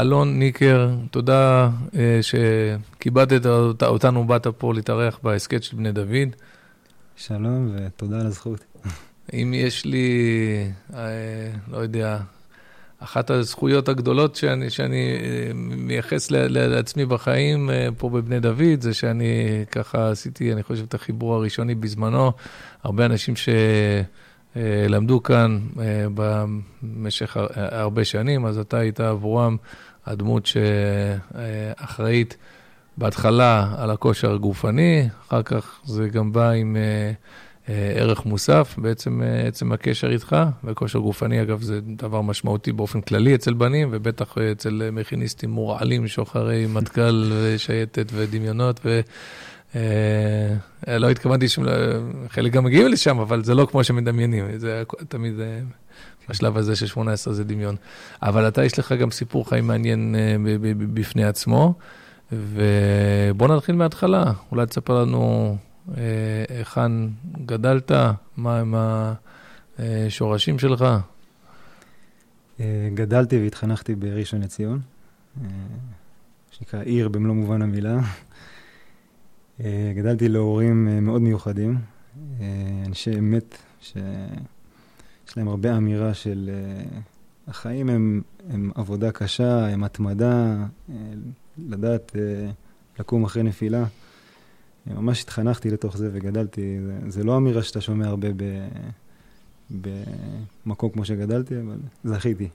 אלון ניקר, תודה uh, שכיבדת אותנו, באת פה להתארח בהסכת של בני דוד. שלום ותודה על הזכות. אם יש לי, uh, לא יודע, אחת הזכויות הגדולות שאני, שאני אה, מייחס לעצמי בחיים פה בבני דוד, זה שאני ככה עשיתי, אני חושב, את החיבור הראשוני בזמנו. הרבה אנשים ש... אה, למדו כאן אה, במשך הרבה שנים, אז אתה היית עבורם הדמות שאחראית בהתחלה על הכושר הגופני, אחר כך זה גם בא עם אה, ערך מוסף, בעצם עצם הקשר איתך, וכושר גופני, אגב, זה דבר משמעותי באופן כללי אצל בנים, ובטח אצל מכיניסטים מורעלים, שוחרי מטכ"ל ושייטת ודמיונות, ו... אה, לא התכוונתי חלק גם מגיעים לשם, אבל זה לא כמו שמדמיינים, זה תמיד, אה, בשלב הזה של 18 זה דמיון. אבל אתה, יש לך גם סיפור חיים מעניין אה, בפני עצמו, ובוא נתחיל מההתחלה. אולי תספר לנו היכן גדלת, מה הם השורשים שלך. גדלתי והתחנכתי בראשון לציון, שנקרא עיר במלוא מובן המילה. אה, גדלתי להורים אה, מאוד מיוחדים, אה, אנשי אמת, שיש להם הרבה אמירה של החיים הם, הם עבודה קשה, הם התמדה, לדעת לקום אחרי נפילה. ממש התחנכתי לתוך זה וגדלתי. זה, זה לא אמירה שאתה שומע הרבה ב, במקום כמו שגדלתי, אבל זכיתי.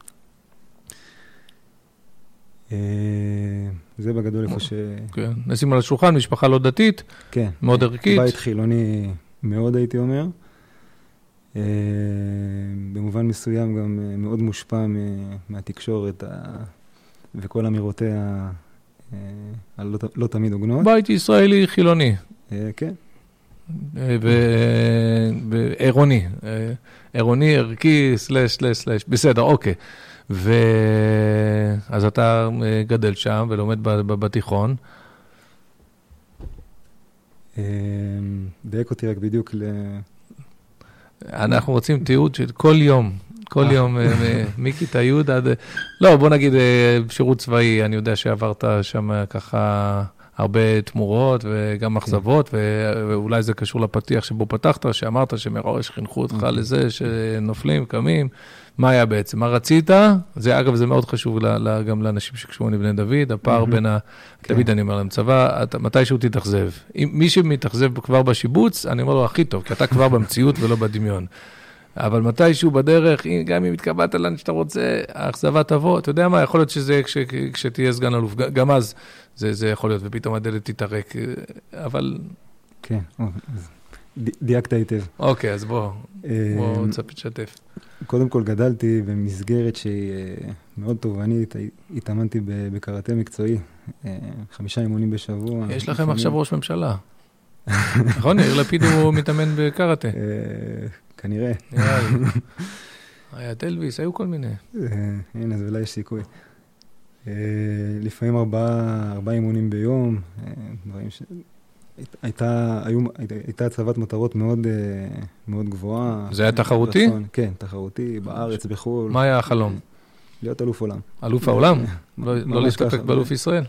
זה בגדול איפה ש... כן, נשים על השולחן, משפחה לא דתית, כן, מאוד ערכית. בית חילוני מאוד, הייתי אומר. אה, במובן מסוים גם אה, מאוד מושפע מהתקשורת וכל אמירותיה הלא לא תמיד הוגנות. בית ישראלי חילוני. כן. ועירוני, עירוני, ערכי, סלש, סלש, סלש, בסדר, אוקיי. ואז אתה אה, גדל שם ולומד בתיכון. דייק אותי רק בדיוק. אנחנו רוצים תיעוד של כל יום, כל אה. יום, אה, מכיתה י' עד... לא, בוא נגיד שירות צבאי, אני יודע שעברת שם ככה הרבה תמורות וגם אכזבות, ואולי זה קשור לפתיח שבו פתחת, שאמרת שמראש חינכו אותך אוקיי. לזה שנופלים, קמים. מה היה בעצם, מה רצית? זה, אגב, זה מאוד חשוב לה, לה, גם לאנשים שקשורים לבני דוד, הפער בין ה... כן. תמיד אני אומר להם, צבא, אתה, מתישהו תתאכזב. אם מי שמתאכזב כבר בשיבוץ, אני אומר לו, הכי טוב, כי אתה כבר במציאות ולא בדמיון. אבל מתישהו בדרך, גם אם התקבלת לאן שאתה רוצה, האכזבה תבוא. אתה יודע מה, יכול להיות שזה כש, כשתהיה סגן אלוף, גם אז זה, זה יכול להיות, ופתאום הדלת תתערק, אבל... כן, דייקת היטב. אוקיי, אז בוא, בוא תשתף. קודם כל גדלתי במסגרת שהיא אה, מאוד תובענית, התאמנתי בקראטה מקצועי, אה, חמישה אימונים בשבוע. יש לכם עכשיו ראש ממשלה. נכון, יאיר לפיד הוא מתאמן בקראטה. אה, כנראה. היה טלוויס, היו כל מיני. הנה, אז אולי יש סיכוי. לפעמים ארבעה אימונים ביום, דברים ש... הייתה, היו, הייתה הצבת מטרות מאוד, אה, מאוד גבוהה. זה היה תחרותי? רצון, כן, תחרותי, בארץ, בחו"ל. מה היה החלום? להיות אלוף עולם. אלוף העולם? לא, לא להסתפק באלוף ישראל?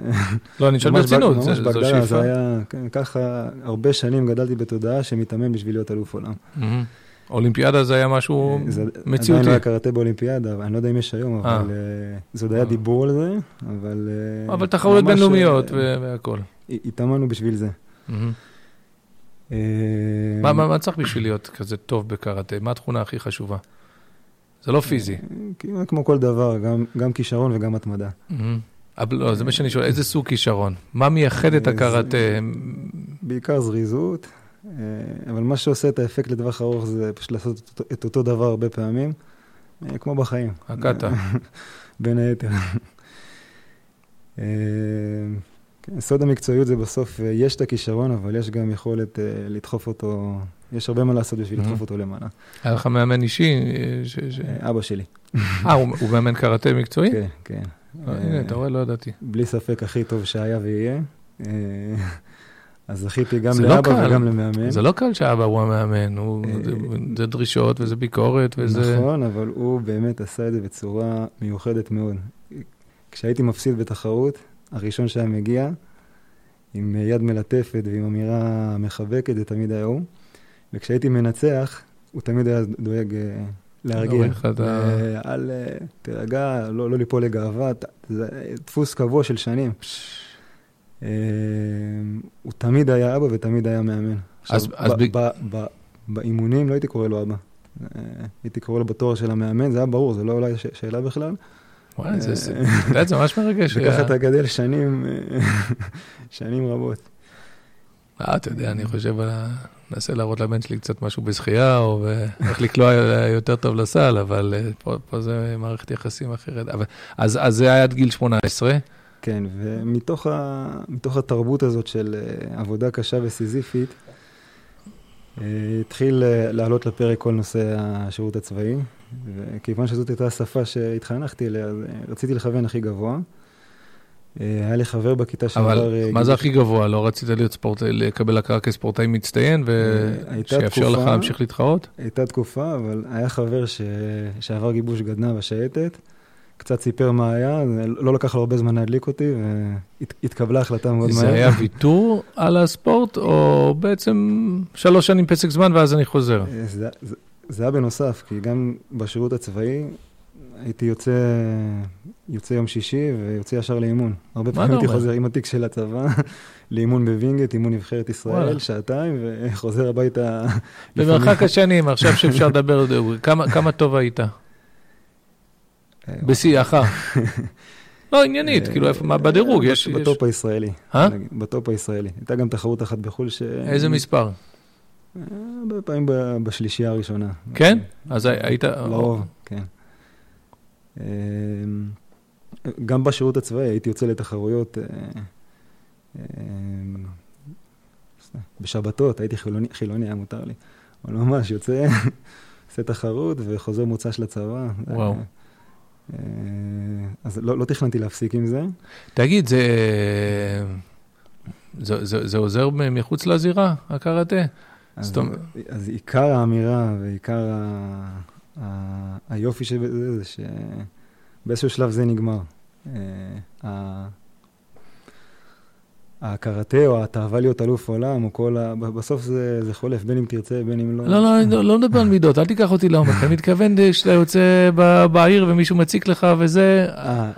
לא, אני שואל ברצינות, זו שאיפה. זה היה, ככה, הרבה שנים גדלתי בתודעה שמתאמן בשביל להיות אלוף עולם. אולימפיאדה זה היה משהו מציאותי. עדיין לא היה קראטה באולימפיאדה, אני לא יודע אם יש היום, אבל אה. זה עוד היה דיבור על זה, אבל... אבל תחרויות בינלאומיות והכול. התאמנו בשביל זה. אה, מה, מה צריך בשביל להיות כזה טוב בקראטה? מה התכונה הכי חשובה? זה לא פיזי. כמעט כמו כל דבר, גם, גם כישרון וגם התמדה. אבל לא, זה מה שאני שואל, איזה סוג כישרון? מה מייחד את הקראטה? בעיקר זריזות, אה, אבל מה שעושה את האפקט לטווח ארוך זה פשוט לעשות את אותו דבר הרבה פעמים, אה, כמו בחיים. הקאטה. בין היתר. כן, סוד המקצועיות זה בסוף, אה, יש את הכישרון, אבל יש גם יכולת לדחוף אותו, יש הרבה מה לעשות בשביל לדחוף אותו למעלה. היה לך מאמן אישי? אבא שלי. אה, הוא מאמן קראטה מקצועי? כן, כן. הנה, אתה רואה, לא ידעתי. בלי ספק הכי טוב שהיה ויהיה. אז זכיתי גם לא לאבא לא וגם למאמן. זה לא קל שאבא הוא המאמן, הוא, זה, זה דרישות וזה ביקורת וזה... נכון, אבל הוא באמת עשה את זה בצורה מיוחדת מאוד. כשהייתי מפסיד בתחרות, הראשון שהיה מגיע, עם יד מלטפת ועם אמירה מחבקת, זה תמיד היה הוא. וכשהייתי מנצח, הוא תמיד היה דואג אה, להרגיע. אל אה, תירגע, לא, לא ליפול לגאווה, זה דפוס קבוע של שנים. אה, הוא תמיד היה אבא ותמיד היה מאמן. עכשיו, באימונים לא הייתי קורא לו אבא. הייתי קורא לו בתואר של המאמן, זה היה ברור, זה לא אולי שאלה בכלל. וואי, זה, אתה יודע, זה ממש מרגש. וככה אתה גדל שנים, שנים רבות. אה, אתה יודע, אני חושב, ננסה להראות לבן שלי קצת משהו בשחייה, או איך לקלוע יותר טוב לסל, אבל אה, פה, פה זה מערכת יחסים אחרת. אבל, אז, אז זה היה עד גיל 18. כן, ומתוך ה, התרבות הזאת של אה, עבודה קשה וסיזיפית, התחיל לעלות לפרק כל נושא השירות הצבאי, וכיוון שזאת הייתה השפה שהתחנכתי אליה, אז אה, רציתי לכוון הכי גבוה. אה, היה לי חבר בכיתה שעבר... אבל אה, מה זה הכי גבוה? לא רצית להיות ספורט, לקבל הכרה כספורטאי מצטיין, ושיאפשר לך להמשיך להתחרות? הייתה תקופה, אבל היה חבר ש... שעבר גיבוש גדנ"ע בשייטת, קצת סיפר מה היה, לא לקח לו הרבה זמן להדליק אותי, והתקבלה החלטה מאוד מהר. זה היה ויתור על הספורט, או בעצם שלוש שנים פסק זמן ואז אני חוזר? זה, זה, זה היה בנוסף, כי גם בשירות הצבאי הייתי יוצא, יוצא יום שישי ויוצא ישר לאימון. הרבה פעמים הייתי חוזר עם התיק של הצבא לאימון בווינגייט, אימון נבחרת ישראל, וואלה. שעתיים, וחוזר הביתה. במרחק השנים, עכשיו שאפשר לדבר, כמה, כמה טוב היית? אה, בשיאך. לא, עניינית, כאילו, איפה, מה בדירוג? יש... בטופ הישראלי. אה? בטופ הישראלי. הייתה גם תחרות אחת בחו"ל ש... איזה מספר? הרבה פעמים בשלישייה הראשונה. כן? אז היית... לרוב, כן. אמ, גם בשירות הצבאי הייתי יוצא לתחרויות אה, אמ, בשבתות, הייתי חילוני, חילוני, היה מותר לי. אבל ממש יוצא, עושה תחרות וחוזר מוצא של הצבא. וואו. אה, אז לא, לא תכננתי להפסיק עם זה. תגיד, זה, זה, זה, זה עוזר מחוץ לזירה, הקראטה? אז, אז עיקר האמירה ועיקר ה, ה, היופי שבזה, זה שבאיזשהו שלב זה נגמר. אה, הקראטה או התאווה להיות אלוף עולם, או כל ה... בסוף זה, זה חולף, בין אם תרצה, בין אם לא. לא, לא, לא, לא מדבר על מידות, אל תיקח אותי לעומק. אתה מתכוון שאתה יוצא בעיר ומישהו מציק לך וזה... אה,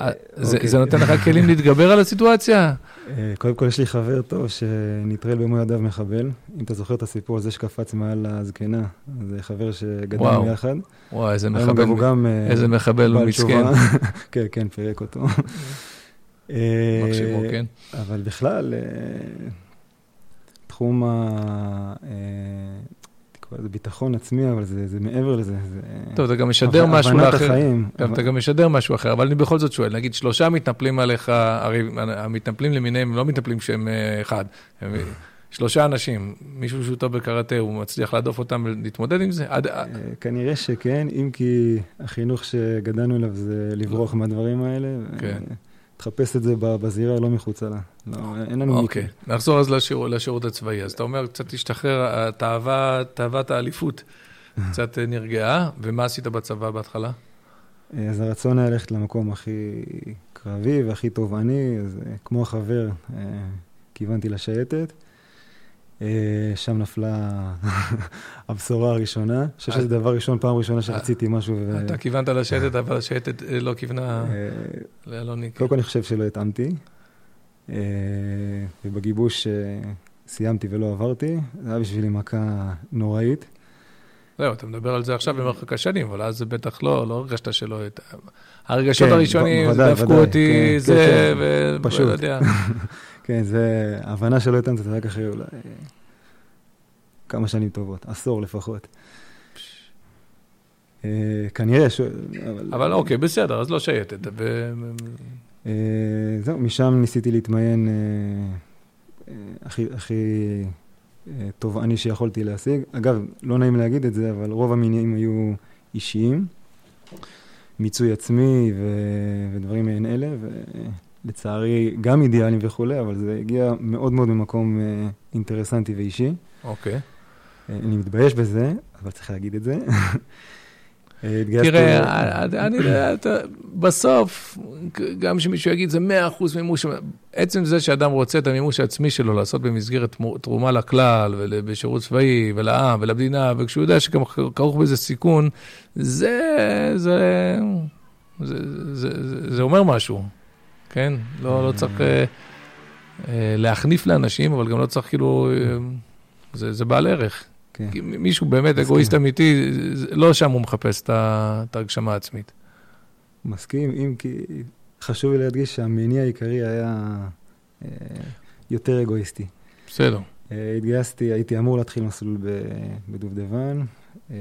אה, זה, אוקיי. זה נותן לך כלים להתגבר על הסיטואציה? אה, קודם כל, יש לי חבר טוב שנטרל במו ידיו מחבל. אם אתה זוכר את הסיפור הזה שקפץ מעל הזקנה, זה חבר שגדלנו יחד. וואו, איזה מחבל, גם, אה, איזה מחבל מסכן. כן, כן, פירק אותו. מקשיבו, כן. אבל בכלל, תחום ה... זה ביטחון עצמי, אבל זה, זה מעבר לזה. זה טוב, אתה גם משדר משהו לאחר. הבנת החיים. גם, אתה גם משדר משהו אחר, אבל אני בכל זאת שואל, נגיד שלושה מתנפלים עליך, הרי המתנפלים למיניהם לא מתנפלים שהם אה, אחד. הם, שלושה אנשים, מישהו שהוא טוב בקראטה, הוא מצליח להדוף אותם ולהתמודד עם זה? עד... אה, כנראה שכן, אם כי החינוך שגדלנו אליו זה לברוח מהדברים האלה. כן. תחפש את זה בזירה, לא מחוצה לה. לא, אין לנו אוקיי, מקרה. נחזור אז לשיר, לשירות הצבאי. אז אתה אומר, קצת תשתחרר, תאוות האליפות קצת נרגעה, ומה עשית בצבא בהתחלה? אז הרצון היה ללכת למקום הכי קרבי והכי תובעני, אז אה, כמו החבר, אה, כיוונתי לשייטת. אה, שם נפלה הבשורה הראשונה. אני חושב שזה דבר ראשון, פעם ראשונה שרציתי משהו. אתה כיוונת לשייטת, אבל השייטת לא כיוונה לאלוני. קודם כל אני חושב שלא התאמתי. ובגיבוש סיימתי ולא עברתי, זה היה בשבילי מכה נוראית. זהו, אתה מדבר על זה עכשיו במרחק השנים, אבל אז זה בטח לא, לא הרגשת שלא... הרגשות כן, הראשונים, דפקו אותי, כן, זה, כן. ולא יודע. כן, זה הבנה שלא התאמת רק אחרי אולי כמה שנים טובות, עשור לפחות. אה, כנראה ש... אבל אוקיי, בסדר, אז לא שייטת. זהו, משם ניסיתי להתמיין הכי, הכי תובעני שיכולתי להשיג. אגב, לא נעים להגיד את זה, אבל רוב המינויים היו אישיים. מיצוי עצמי ו... ודברים מעין אלה, ולצערי גם אידיאליים וכולי, אבל זה הגיע מאוד מאוד ממקום uh, אינטרסנטי ואישי. אוקיי. Okay. אה, אני מתבייש בזה, אבל צריך להגיד את זה. אה, תראה, אני, בסוף, גם כשמישהו יגיד, זה 100% מימוש, עצם זה שאדם רוצה את המימוש העצמי שלו לעשות במסגרת תרומה לכלל, ובשירות צבאי, ולעם, ולמדינה, וכשהוא יודע שגם כרוך בזה סיכון, זה, זה, זה, זה, זה, זה אומר משהו, כן? לא, לא צריך אה, אה, להחניף לאנשים, אבל גם לא צריך כאילו, זה, זה בעל ערך. כן. מישהו באמת מסכים. אגואיסט אמיתי, לא שם הוא מחפש את ההגשמה העצמית. מסכים, אם כי חשוב לי להדגיש שהמניע העיקרי היה אה, יותר אגואיסטי. בסדר. אה, התגייסתי, הייתי אמור להתחיל מסלול בדובדבן, אה,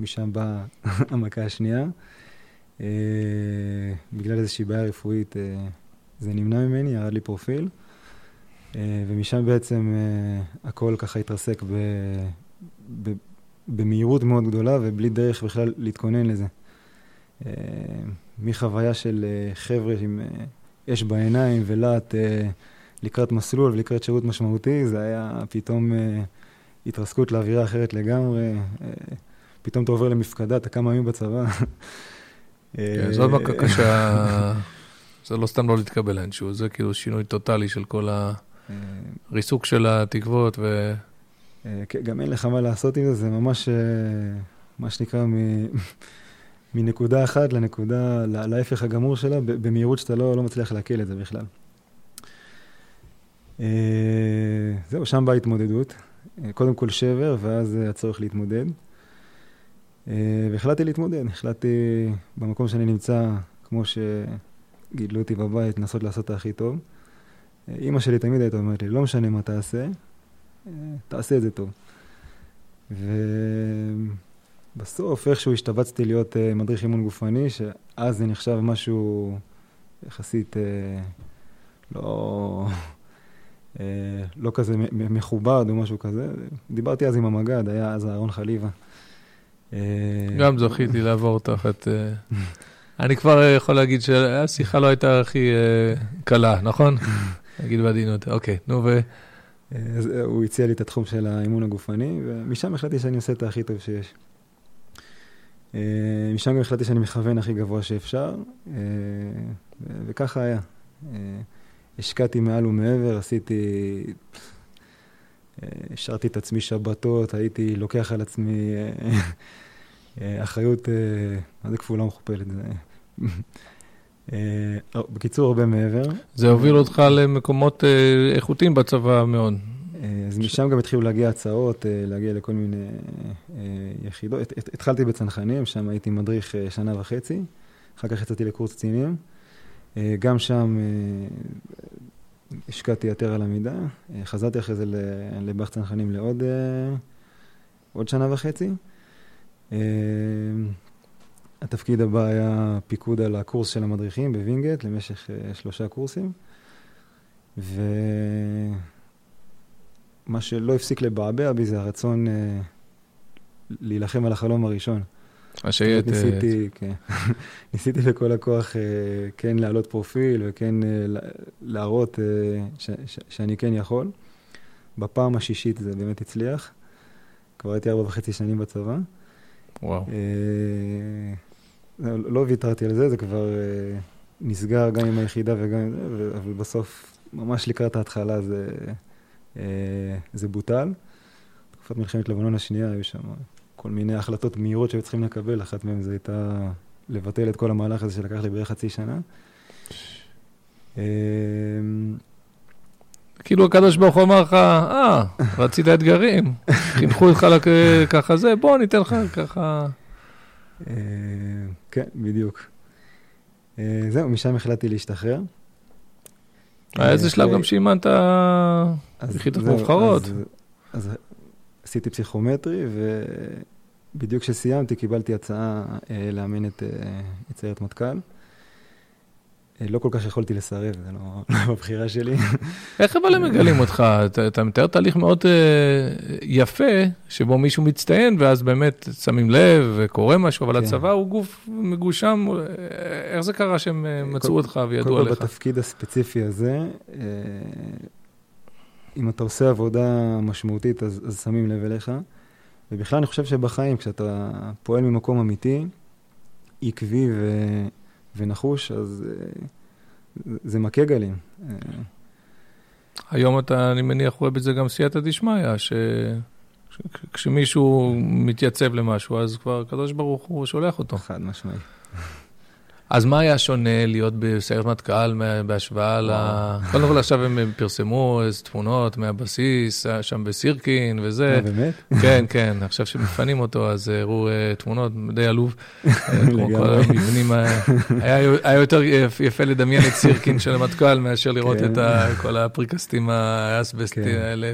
משם באה המכה השנייה. אה, בגלל איזושהי בעיה רפואית אה, זה נמנע ממני, ירד לי פרופיל. Uh, ומשם בעצם uh, הכל ככה התרסק ב, במהירות מאוד גדולה ובלי דרך בכלל להתכונן לזה. אה, מחוויה של אה, חבר'ה עם אה, אש בעיניים ולהט לקראת מסלול ולקראת שירות משמעותי, זה היה פתאום התרסקות לאווירה אחרת לגמרי. פתאום אתה עובר למפקדה, אתה כמה ימים בצבא. כן, זו מכה קשה, זה לא סתם לא להתקבל לאנשהו, זה כאילו שינוי טוטאלי של כל הריסוק של התקוות ו... אה, גם אין לך מה לעשות עם זה, זה ממש, אה, מה שנקרא, מנקודה אחת לנקודה, להפך הגמור שלה, במהירות שאתה לא, לא מצליח לעכל את זה בכלל. אה, זהו, שם באה התמודדות. קודם כל שבר, ואז הצורך להתמודד. והחלטתי להתמודד, החלטתי במקום שאני נמצא, כמו שגידלו אותי בבית, לנסות לעשות את הכי טוב. אימא שלי תמיד הייתה אומרת לי, לא משנה מה תעשה, תעשה את זה טוב. ובסוף איכשהו השתבצתי להיות uh, מדריך אימון גופני, שאז זה נחשב משהו יחסית uh, לא, לא כזה מכובד או משהו כזה. דיברתי אז עם המג"ד, היה אז אהרון חליבה. גם זכיתי לעבור תחת... אני כבר יכול להגיד שהשיחה לא הייתה הכי קלה, נכון? נגיד בעדינות. אוקיי, נו ו... אה, הוא הציע לי את התחום של האימון הגופני, ומשם החלטתי שאני עושה את הכי טוב שיש. אה, משם גם החלטתי שאני מכוון הכי גבוה שאפשר, אה, וככה היה. השקעתי מעל ומעבר, עשיתי... השארתי את עצמי שבתות, הייתי לוקח על עצמי אחריות, מה זה כפולה ומכופלת? אה, בקיצור, הרבה מעבר. זה הוביל אותך למקומות אה, איכותיים בצבא מאוד. אה, אז משם גם התחילו להגיע הצעות, להגיע לכל מיני יחידות. התחלתי בצנחנים, שם הייתי מדריך שנה וחצי, אחר כך יצאתי לקורס קצינים. גם שם השקעתי יותר על המידה. חזרתי אחרי זה לבאח צנחנים לעוד עוד שנה וחצי. התפקיד הבא היה פיקוד על הקורס של המדריכים בווינגייט למשך uh, שלושה קורסים. ומה שלא הפסיק לבעבע בי זה הרצון uh, להילחם על החלום הראשון. השייטת. ניסיתי, כן. ניסיתי בכל הכוח uh, כן להעלות פרופיל וכן uh, להראות ש- ש- שאני כן יכול. בפעם השישית זה באמת הצליח. כבר הייתי ארבע וחצי שנים בצבא. וואו. לא ויתרתי על זה, זה כבר אה, נסגר גם עם היחידה וגם אבל בסוף, ממש לקראת ההתחלה זה, אה, זה בוטל. תקופת מלחמת לבנון השנייה, היו שם כל מיני החלטות מהירות שהיו צריכים לקבל, אחת מהן זה הייתה לבטל את כל המהלך הזה שלקח לי בערך חצי שנה. אה, כאילו הקדוש ברוך הוא אמר לך, אה, רצית אתגרים, חינכו אותך ככה זה, בוא ניתן לך ככה. אה, כן, בדיוק. אה, זהו, משם החלטתי להשתחרר. אה, איזה שלב גם שאימנת יחידות מובחרות. אז עשיתי פסיכומטרי, ובדיוק כשסיימתי קיבלתי הצעה לאמן את סיירת מטכ"ל. לא כל כך יכולתי לסרב, זה לא, לא בבחירה שלי. איך אבל הם מגלים אותך? אתה, אתה מתאר תהליך מאוד uh, יפה, שבו מישהו מצטיין, ואז באמת שמים לב וקורה משהו, אבל כן. הצבא הוא גוף מגושם, איך זה קרה שהם מצאו אותך וידעו עליך? קודם כל בתפקיד הספציפי הזה, אם אתה עושה עבודה משמעותית, אז, אז שמים לב אליך. ובכלל, אני חושב שבחיים, כשאתה פועל ממקום אמיתי, עקבי ו, ונחוש, אז uh, זה מכה גלים. Uh, היום אתה, אני מניח, רואה בזה גם סייעתא דשמיא, שכשמישהו מתייצב למשהו, אז כבר הקדוש ברוך הוא שולח אותו. חד משמעי. אז מה היה שונה להיות בסיירת מטכ"ל בהשוואה ל... קודם כל עכשיו הם פרסמו איזה תמונות מהבסיס, שם בסירקין וזה. אה, באמת? כן, כן, עכשיו שמפנים אותו, אז הראו אה, תמונות די עלוב. אה, כמו כל המבנים, היה יותר יפה לדמיין את סירקין של המטכ"ל מאשר לראות כן. את כל הפריקסטים האסבסטים כן. האלה.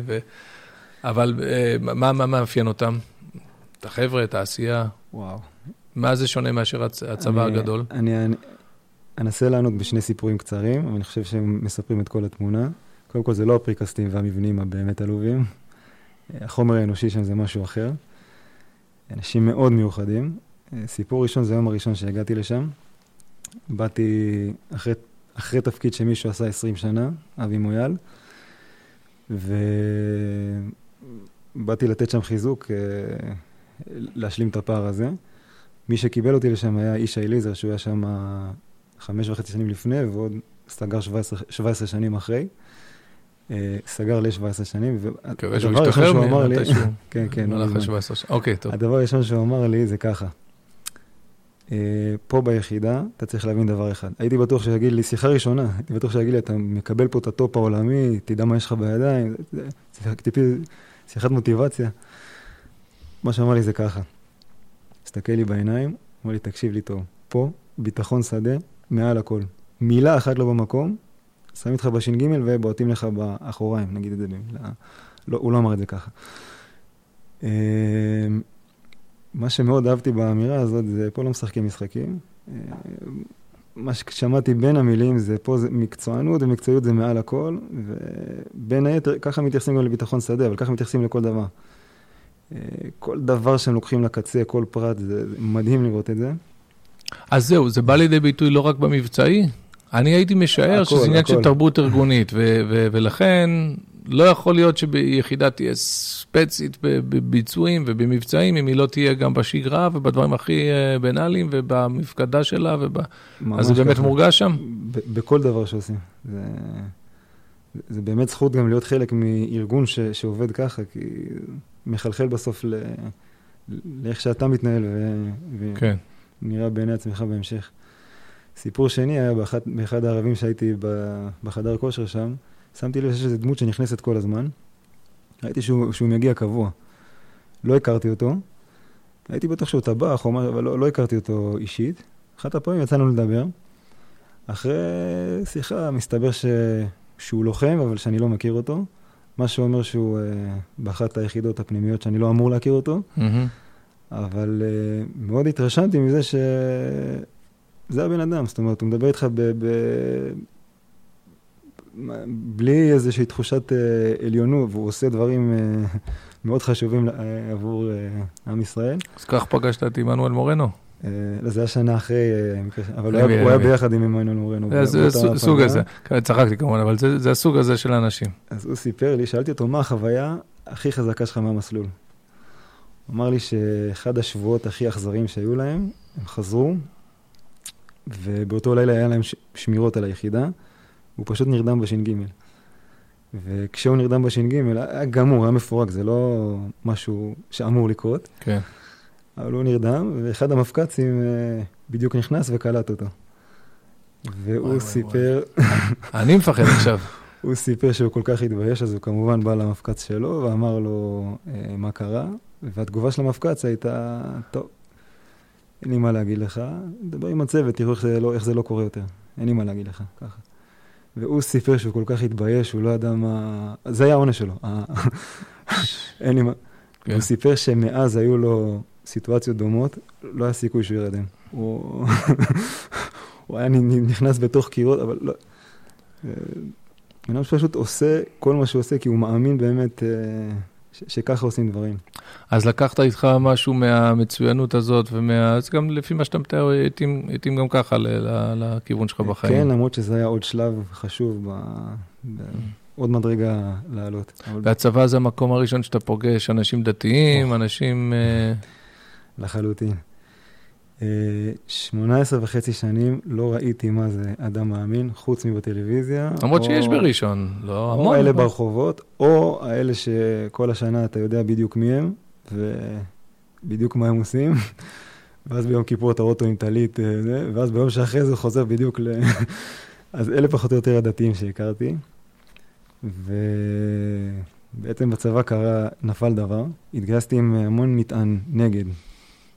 אבל מה מאפיין אותם? את החבר'ה, את העשייה? וואו. מה זה שונה מאשר הצבא אני, הגדול? אני, אני אנסה לענות בשני סיפורים קצרים, אבל אני חושב שהם מספרים את כל התמונה. קודם כל, זה לא הפריקסטים והמבנים הבאמת עלובים. החומר האנושי שם זה משהו אחר. אנשים מאוד מיוחדים. סיפור ראשון זה היום הראשון שהגעתי לשם. באתי אחרי, אחרי תפקיד שמישהו עשה 20 שנה, אבי מויאל, ובאתי לתת שם חיזוק, אה, להשלים את הפער הזה. מי שקיבל אותי לשם היה איש אליזר, שהוא היה שם חמש וחצי שנים לפני, ועוד סגר 17, 17 שנים אחרי. אה, סגר ל-17 שנים, והדבר הראשון שהוא אמר לי, כן, כן, לא אוקיי, טוב. הדבר הראשון שהוא אמר לי זה ככה, אה, פה ביחידה אתה צריך להבין דבר אחד. הייתי בטוח שיגיד לי, שיחה ראשונה, הייתי בטוח שיגיד לי, אתה מקבל פה את הטופ העולמי, תדע מה יש לך בידיים, שיחת מוטיבציה. מה שאמר לי זה ככה, הסתכל לי בעיניים, אמר לי, תקשיב לי טוב, פה ביטחון שדה מעל הכל. מילה אחת לא במקום, שמים אותך בש"ג ובועטים לך באחוריים, נגיד את זה במילה. לא, הוא לא אמר את זה ככה. אמ, מה שמאוד אהבתי באמירה הזאת זה, פה לא משחקים משחקים. אמ, מה ששמעתי בין המילים זה, פה זה מקצוענות ומקצועיות זה מעל הכל, ובין היתר, ככה מתייחסים גם לביטחון שדה, אבל ככה מתייחסים לכל דבר. כל דבר שהם לוקחים לקצה, כל פרט, זה מדהים לראות את זה. אז זהו, זה בא לידי ביטוי לא רק במבצעי? אני הייתי משער הכל, שזה עניין של תרבות ארגונית, ו- ו- ולכן לא יכול להיות שביחידה תהיה ספצית בביצועים ובמבצעים, אם היא לא תהיה גם בשגרה ובדברים הכי אה, בנאליים ובמפקדה שלה, וב... אז זה באמת ככה. מורגש שם? בכל דבר שעושים. זה... זה באמת זכות גם להיות חלק מארגון ש, שעובד ככה, כי מחלחל בסוף ל, לאיך שאתה מתנהל ו, כן. ונראה בעיני עצמך בהמשך. סיפור שני היה באחד, באחד הערבים שהייתי בחדר כושר שם, שמתי לב שיש איזו דמות שנכנסת כל הזמן. ראיתי שהוא, שהוא מגיע קבוע. לא הכרתי אותו. הייתי בטוח שהוא טבח או משהו, אבל לא, לא הכרתי אותו אישית. אחת הפעמים יצאנו לדבר. אחרי שיחה מסתבר ש... שהוא לוחם, אבל שאני לא מכיר אותו. מה שאומר שהוא uh, באחת היחידות הפנימיות שאני לא אמור להכיר אותו. אבל uh, מאוד התרשמתי מזה שזה הבן אדם, זאת אומרת, הוא מדבר איתך ב... ב... בלי איזושהי תחושת uh, עליונות, והוא עושה דברים uh, מאוד חשובים uh, עבור uh, עם ישראל. אז כך פגשת את עמנואל מורנו. אה, לא, זה היה שנה אחרי, אה, אבל הוא היה ביחד עם עמנואל מורנו. זה הסוג הזה, כן, צחקתי כמובן, אבל זה הסוג הזה של האנשים. אז הוא סיפר לי, שאלתי אותו, מה החוויה הכי חזקה שלך מהמסלול? הוא אמר לי שאחד השבועות הכי אכזריים שהיו להם, הם חזרו, ובאותו לילה היה להם שמירות על היחידה, הוא פשוט נרדם בש"ג. וכשהוא נרדם בש"ג, היה גמור, היה מפורק, זה לא משהו שאמור לקרות. כן. אבל הוא נרדם, ואחד המפק"צים אה, בדיוק נכנס וקלט אותו. והוא סיפר... אני מפחד עכשיו. הוא סיפר שהוא כל כך התבייש, אז הוא כמובן בא למפק"ץ שלו ואמר לו אה, מה קרה, והתגובה של המפק"ץ הייתה, טוב, אין לי מה להגיד לך, דבר עם הצוות, תראו איך זה לא, איך זה לא קורה יותר, אין לי מה להגיד לך, ככה. והוא סיפר שהוא כל כך התבייש, הוא לא ידע מה... זה היה העונש שלו. אין לי מה... כן. הוא סיפר שמאז היו לו סיטואציות דומות, לא היה סיכוי שהוא ירדם. הוא, הוא היה נכנס בתוך קירות, אבל לא. בן אדם פשוט עושה כל מה שהוא עושה, כי הוא מאמין באמת שככה עושים דברים. אז לקחת איתך משהו מהמצוינות הזאת, ומה... אז גם לפי מה שאתה מתאר, התאים גם ככה לכיוון שלך בחיים. כן, למרות שזה היה עוד שלב חשוב, ב... ב... עוד מדרגה לעלות. והצבא זה המקום הראשון שאתה פוגש אנשים דתיים, אנשים... לחלוטין. 18 אה, וחצי שנים לא ראיתי מה זה אדם מאמין, חוץ מבטלוויזיה. למרות או... שיש בראשון, לא המון. או אלה. ברחובות, או האלה שכל השנה אתה יודע בדיוק מי הם, ובדיוק מה הם עושים. ואז ביום כיפור אתה רואה אותו עם טלית, אה, ואז ביום שאחרי זה הוא חוזר בדיוק ל... אז אלה פחות או יותר הדתיים שהכרתי. ובעצם בצבא קרה, נפל דבר. התגייסתי עם המון מטען נגד.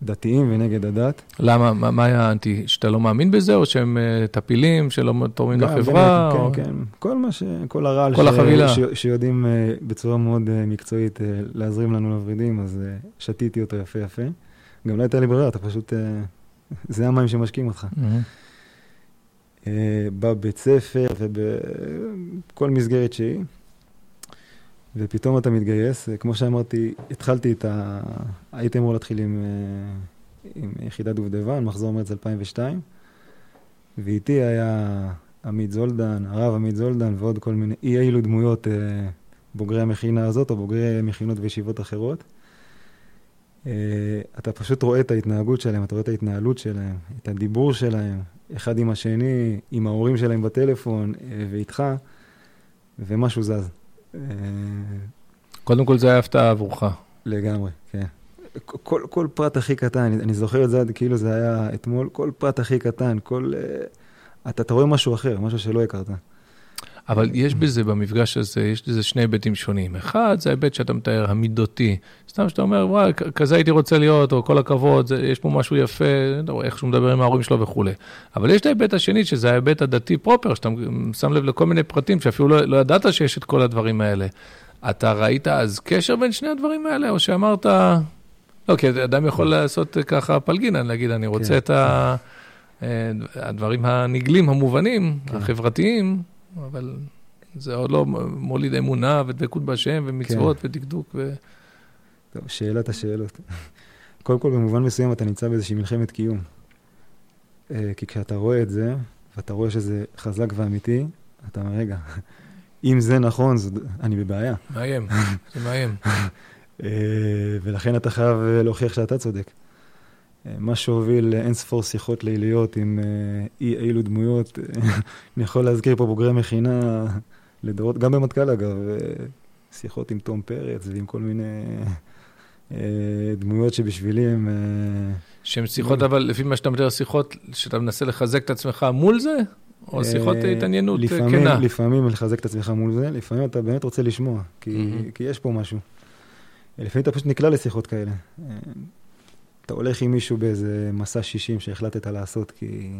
דתיים ונגד הדת. למה? מה, מה היה האנטי? שאתה לא מאמין בזה, או שהם uh, טפילים, שלא תורמים לחברה? באמת, או... כן, כן. כל מה ש... כל הרעל כל ש... החבילה. ש... שיודעים uh, בצורה מאוד uh, מקצועית להזרים לנו לוורידים, אז שתיתי אותו יפה יפה. גם לא הייתה לי ברירה, אתה פשוט... זה המים שמשקים אותך. Mm-hmm. בבית ספר ובכל מסגרת שהיא. ופתאום אתה מתגייס, כמו שאמרתי, התחלתי את ה... הייתי אמור להתחיל עם, אה, עם יחידת דובדבן, מחזור מרץ 2002, ואיתי היה עמית זולדן, הרב עמית זולדן ועוד כל מיני, אי אילו דמויות אה, בוגרי המכינה הזאת או בוגרי מכינות וישיבות אחרות. אה, אתה פשוט רואה את ההתנהגות שלהם, אתה רואה את ההתנהלות שלהם, את הדיבור שלהם, אחד עם השני, עם ההורים שלהם בטלפון ואיתך, ומשהו זז. קודם כל זה היה הפתעה עבורך. לגמרי, כן. כל, כל פרט הכי קטן, אני, אני זוכר את זה כאילו זה היה אתמול, כל פרט הכי קטן, כל... Uh, אתה, אתה רואה משהו אחר, משהו שלא הכרת. אבל יש בזה, במפגש הזה, יש לזה שני היבטים שונים. אחד, זה ההיבט שאתה מתאר, המידותי. סתם שאתה אומר, וואי, כזה הייתי רוצה להיות, או כל הכבוד, זה, יש פה משהו יפה, לא, איך שהוא מדבר עם ההורים שלו וכולי. אבל יש את ההיבט השני, שזה ההיבט הדתי פרופר, שאתה שם לב לכל מיני פרטים, שאפילו לא, לא ידעת שיש את כל הדברים האלה. אתה ראית אז קשר בין שני הדברים האלה, או שאמרת, לא, כי אדם יכול לעשות ככה פלגינן, להגיד, אני רוצה כן. את ה... אה, הדברים הנגלים, המובנים, כן. החברתיים, אבל זה עוד לא מוליד אמונה ודבקות בהשם ומצוות כן. ודקדוק. ו... טוב, שאלת השאלות. קודם כל, במובן מסוים אתה נמצא באיזושהי מלחמת קיום. אה, כי כשאתה רואה את זה, ואתה רואה שזה חזק ואמיתי, אתה אומר, רגע, אם זה נכון, זה... אני בבעיה. מאיים, זה מאיים. אה, ולכן אתה חייב להוכיח שאתה צודק. אה, מה שהוביל אין ספור שיחות ליליות עם אה, אי אילו דמויות. אני יכול להזכיר פה בוגרי מכינה לדורות, גם במטכ"ל אגב, שיחות עם תום פרץ ועם כל מיני דמויות שבשבילי הם... שהן שיחות, אבל לפי מה שאתה מתאר, שיחות שאתה מנסה לחזק את עצמך מול זה? או שיחות התעניינות כנה? לפעמים לחזק את עצמך מול זה, לפעמים אתה באמת רוצה לשמוע, כי, כי יש פה משהו. לפעמים אתה פשוט נקלע לשיחות כאלה. אתה הולך עם מישהו באיזה מסע 60 שהחלטת לעשות כי...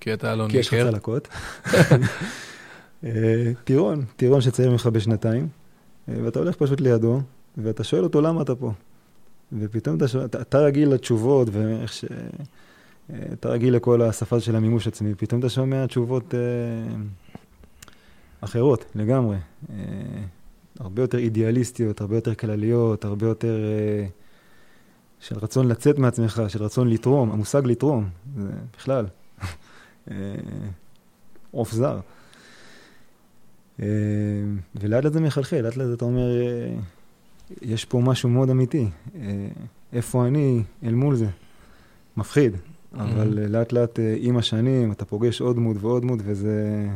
כי אתה לא ניקר. כי יש לך צלקות. אה, טירון, טירון שצעיר ממך בשנתיים, אה, ואתה הולך פשוט לידו, ואתה שואל אותו למה אתה פה. ופתאום אתה שואל, אתה, אתה רגיל לתשובות, ואיך ש... אה, אתה רגיל לכל השפה של המימוש עצמי, פתאום אתה שומע תשובות אה, אחרות לגמרי. אה, הרבה יותר אידיאליסטיות, הרבה יותר כלליות, הרבה יותר... אה, של רצון לצאת מעצמך, של רצון לתרום, המושג לתרום, זה בכלל אה, עוף זר. אה, ולאט לאט זה מחלחל, לאט לאט אתה אומר, אה, יש פה משהו מאוד אמיתי, איפה אני אל מול זה? מפחיד, אבל לאט לאט עם השנים אתה פוגש עוד דמות ועוד דמות וזה...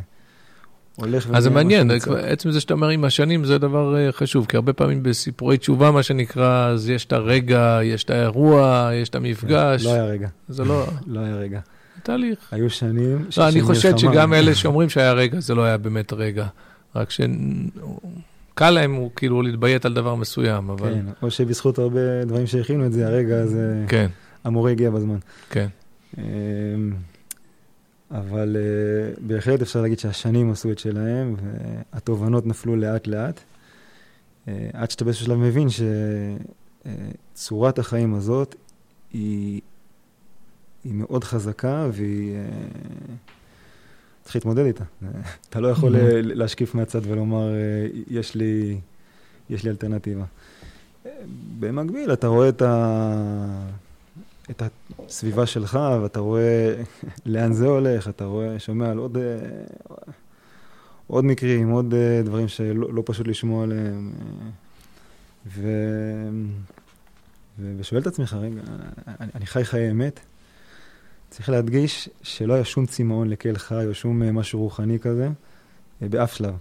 הולך אז זה מעניין, עצם זה שאתה אומר עם השנים זה דבר אה, חשוב, כי הרבה פעמים בסיפורי תשובה, מה שנקרא, אז יש את הרגע, יש את האירוע, יש את המפגש. לא היה רגע. זה לא... לא היה רגע. תהליך. היו שנים לא, אני חושד שגם אלה שאומרים שהיה רגע, זה לא היה באמת רגע. רק שקל להם הוא כאילו להתביית על דבר מסוים, אבל... כן, או שבזכות הרבה דברים שהכינו את זה, הרגע הזה... כן. המורה הגיע בזמן. כן. אבל uh, בהחלט אפשר להגיד שהשנים עשו את שלהם, והתובנות נפלו לאט-לאט, uh, עד שאתה באיזשהו שלב מבין שצורת uh, החיים הזאת היא, היא מאוד חזקה, והיא... Uh, צריך להתמודד איתה. אתה לא יכול להשקיף מהצד ולומר, יש לי, יש לי אלטרנטיבה. במקביל, אתה רואה את, ה... את הסביבה שלך, ואתה רואה לאן זה הולך, אתה רואה, שומע על עוד, עוד מקרים, עוד דברים שלא לא פשוט לשמוע עליהם. ו... ו... ושואל את עצמך, רגע, אני, אני חי חיי אמת? צריך להדגיש שלא היה שום צמאון לקהל חי או שום משהו רוחני כזה, באף שלב.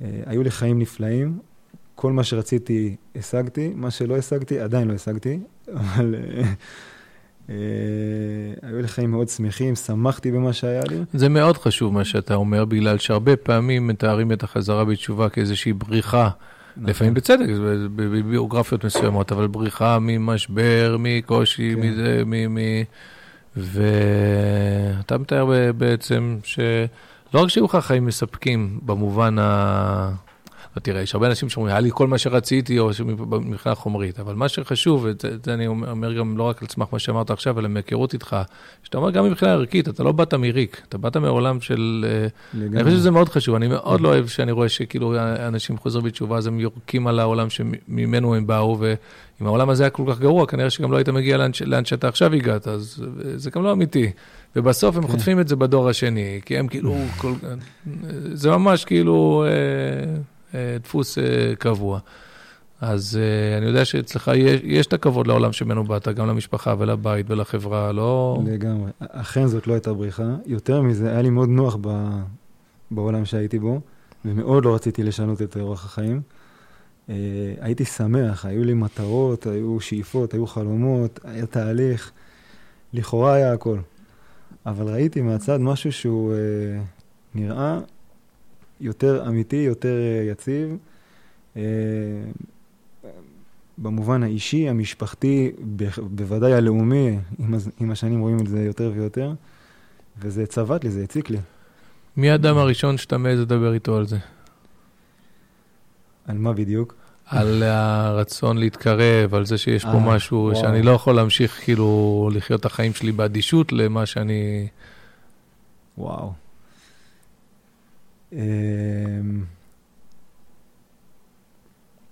היו לי חיים נפלאים, כל מה שרציתי השגתי, מה שלא השגתי עדיין לא השגתי, אבל אה, אה, היו לי חיים מאוד שמחים, שמחתי במה שהיה לי. זה מאוד חשוב מה שאתה אומר, בגלל שהרבה פעמים מתארים את החזרה בתשובה כאיזושהי בריחה. נכון. לפעמים בצדק, בביוגרפיות מסוימות, אבל בריחה ממשבר, מקושי, כן. מזה, מ... מ... ואתה מתאר בעצם שלא רק שהיו לך חיים מספקים במובן ה... תראה, יש הרבה אנשים שאומרים, היה לי כל מה שרציתי, או מבחינה חומרית, אבל מה שחשוב, ואת זה אני אומר גם לא רק על סמך מה שאמרת עכשיו, אלא מהיכרות איתך, שאתה אומר גם מבחינה ערכית, אתה לא באת מריק, אתה באת מעולם של... אה, לגמרי. אני חושב שזה מאוד חשוב, אני מאוד לא אוהב שאני רואה שכאילו אנשים חוזרים בתשובה, אז הם יורקים על העולם שממנו הם באו, ואם העולם הזה היה כל כך גרוע, כנראה שגם לא היית מגיע לאן, לאן שאתה עכשיו הגעת, אז זה גם לא אמיתי. ובסוף הם כן. חוטפים את זה בדור השני, כי הם כאילו, כל... זה ממש כאילו... אה, דפוס אה, קבוע. אז uh, אני יודע שאצלך יש, יש את הכבוד לעולם שממנו באת, גם למשפחה ולבית ולחברה, לא... לגמרי. אכן זאת לא הייתה בריחה. יותר מזה, היה לי מאוד נוח ב, בעולם שהייתי בו, ומאוד לא רציתי לשנות את אורח החיים. הייתי שמח, היו לי מטרות, היו שאיפות, היו חלומות, היה תהליך. לכאורה היה הכל. אבל ראיתי מהצד משהו שהוא נראה יותר אמיתי, יותר אה, יציב. אה, במובן האישי, המשפחתי, בוודאי הלאומי, עם, עם השנים רואים את זה יותר ויותר, וזה צבט לי, זה הציק לי. מי האדם הראשון שאתה מעז לדבר איתו על זה? על מה בדיוק? על הרצון להתקרב, על זה שיש פה אה, משהו, וואו. שאני לא יכול להמשיך כאילו לחיות את החיים שלי באדישות למה שאני... וואו. אמ,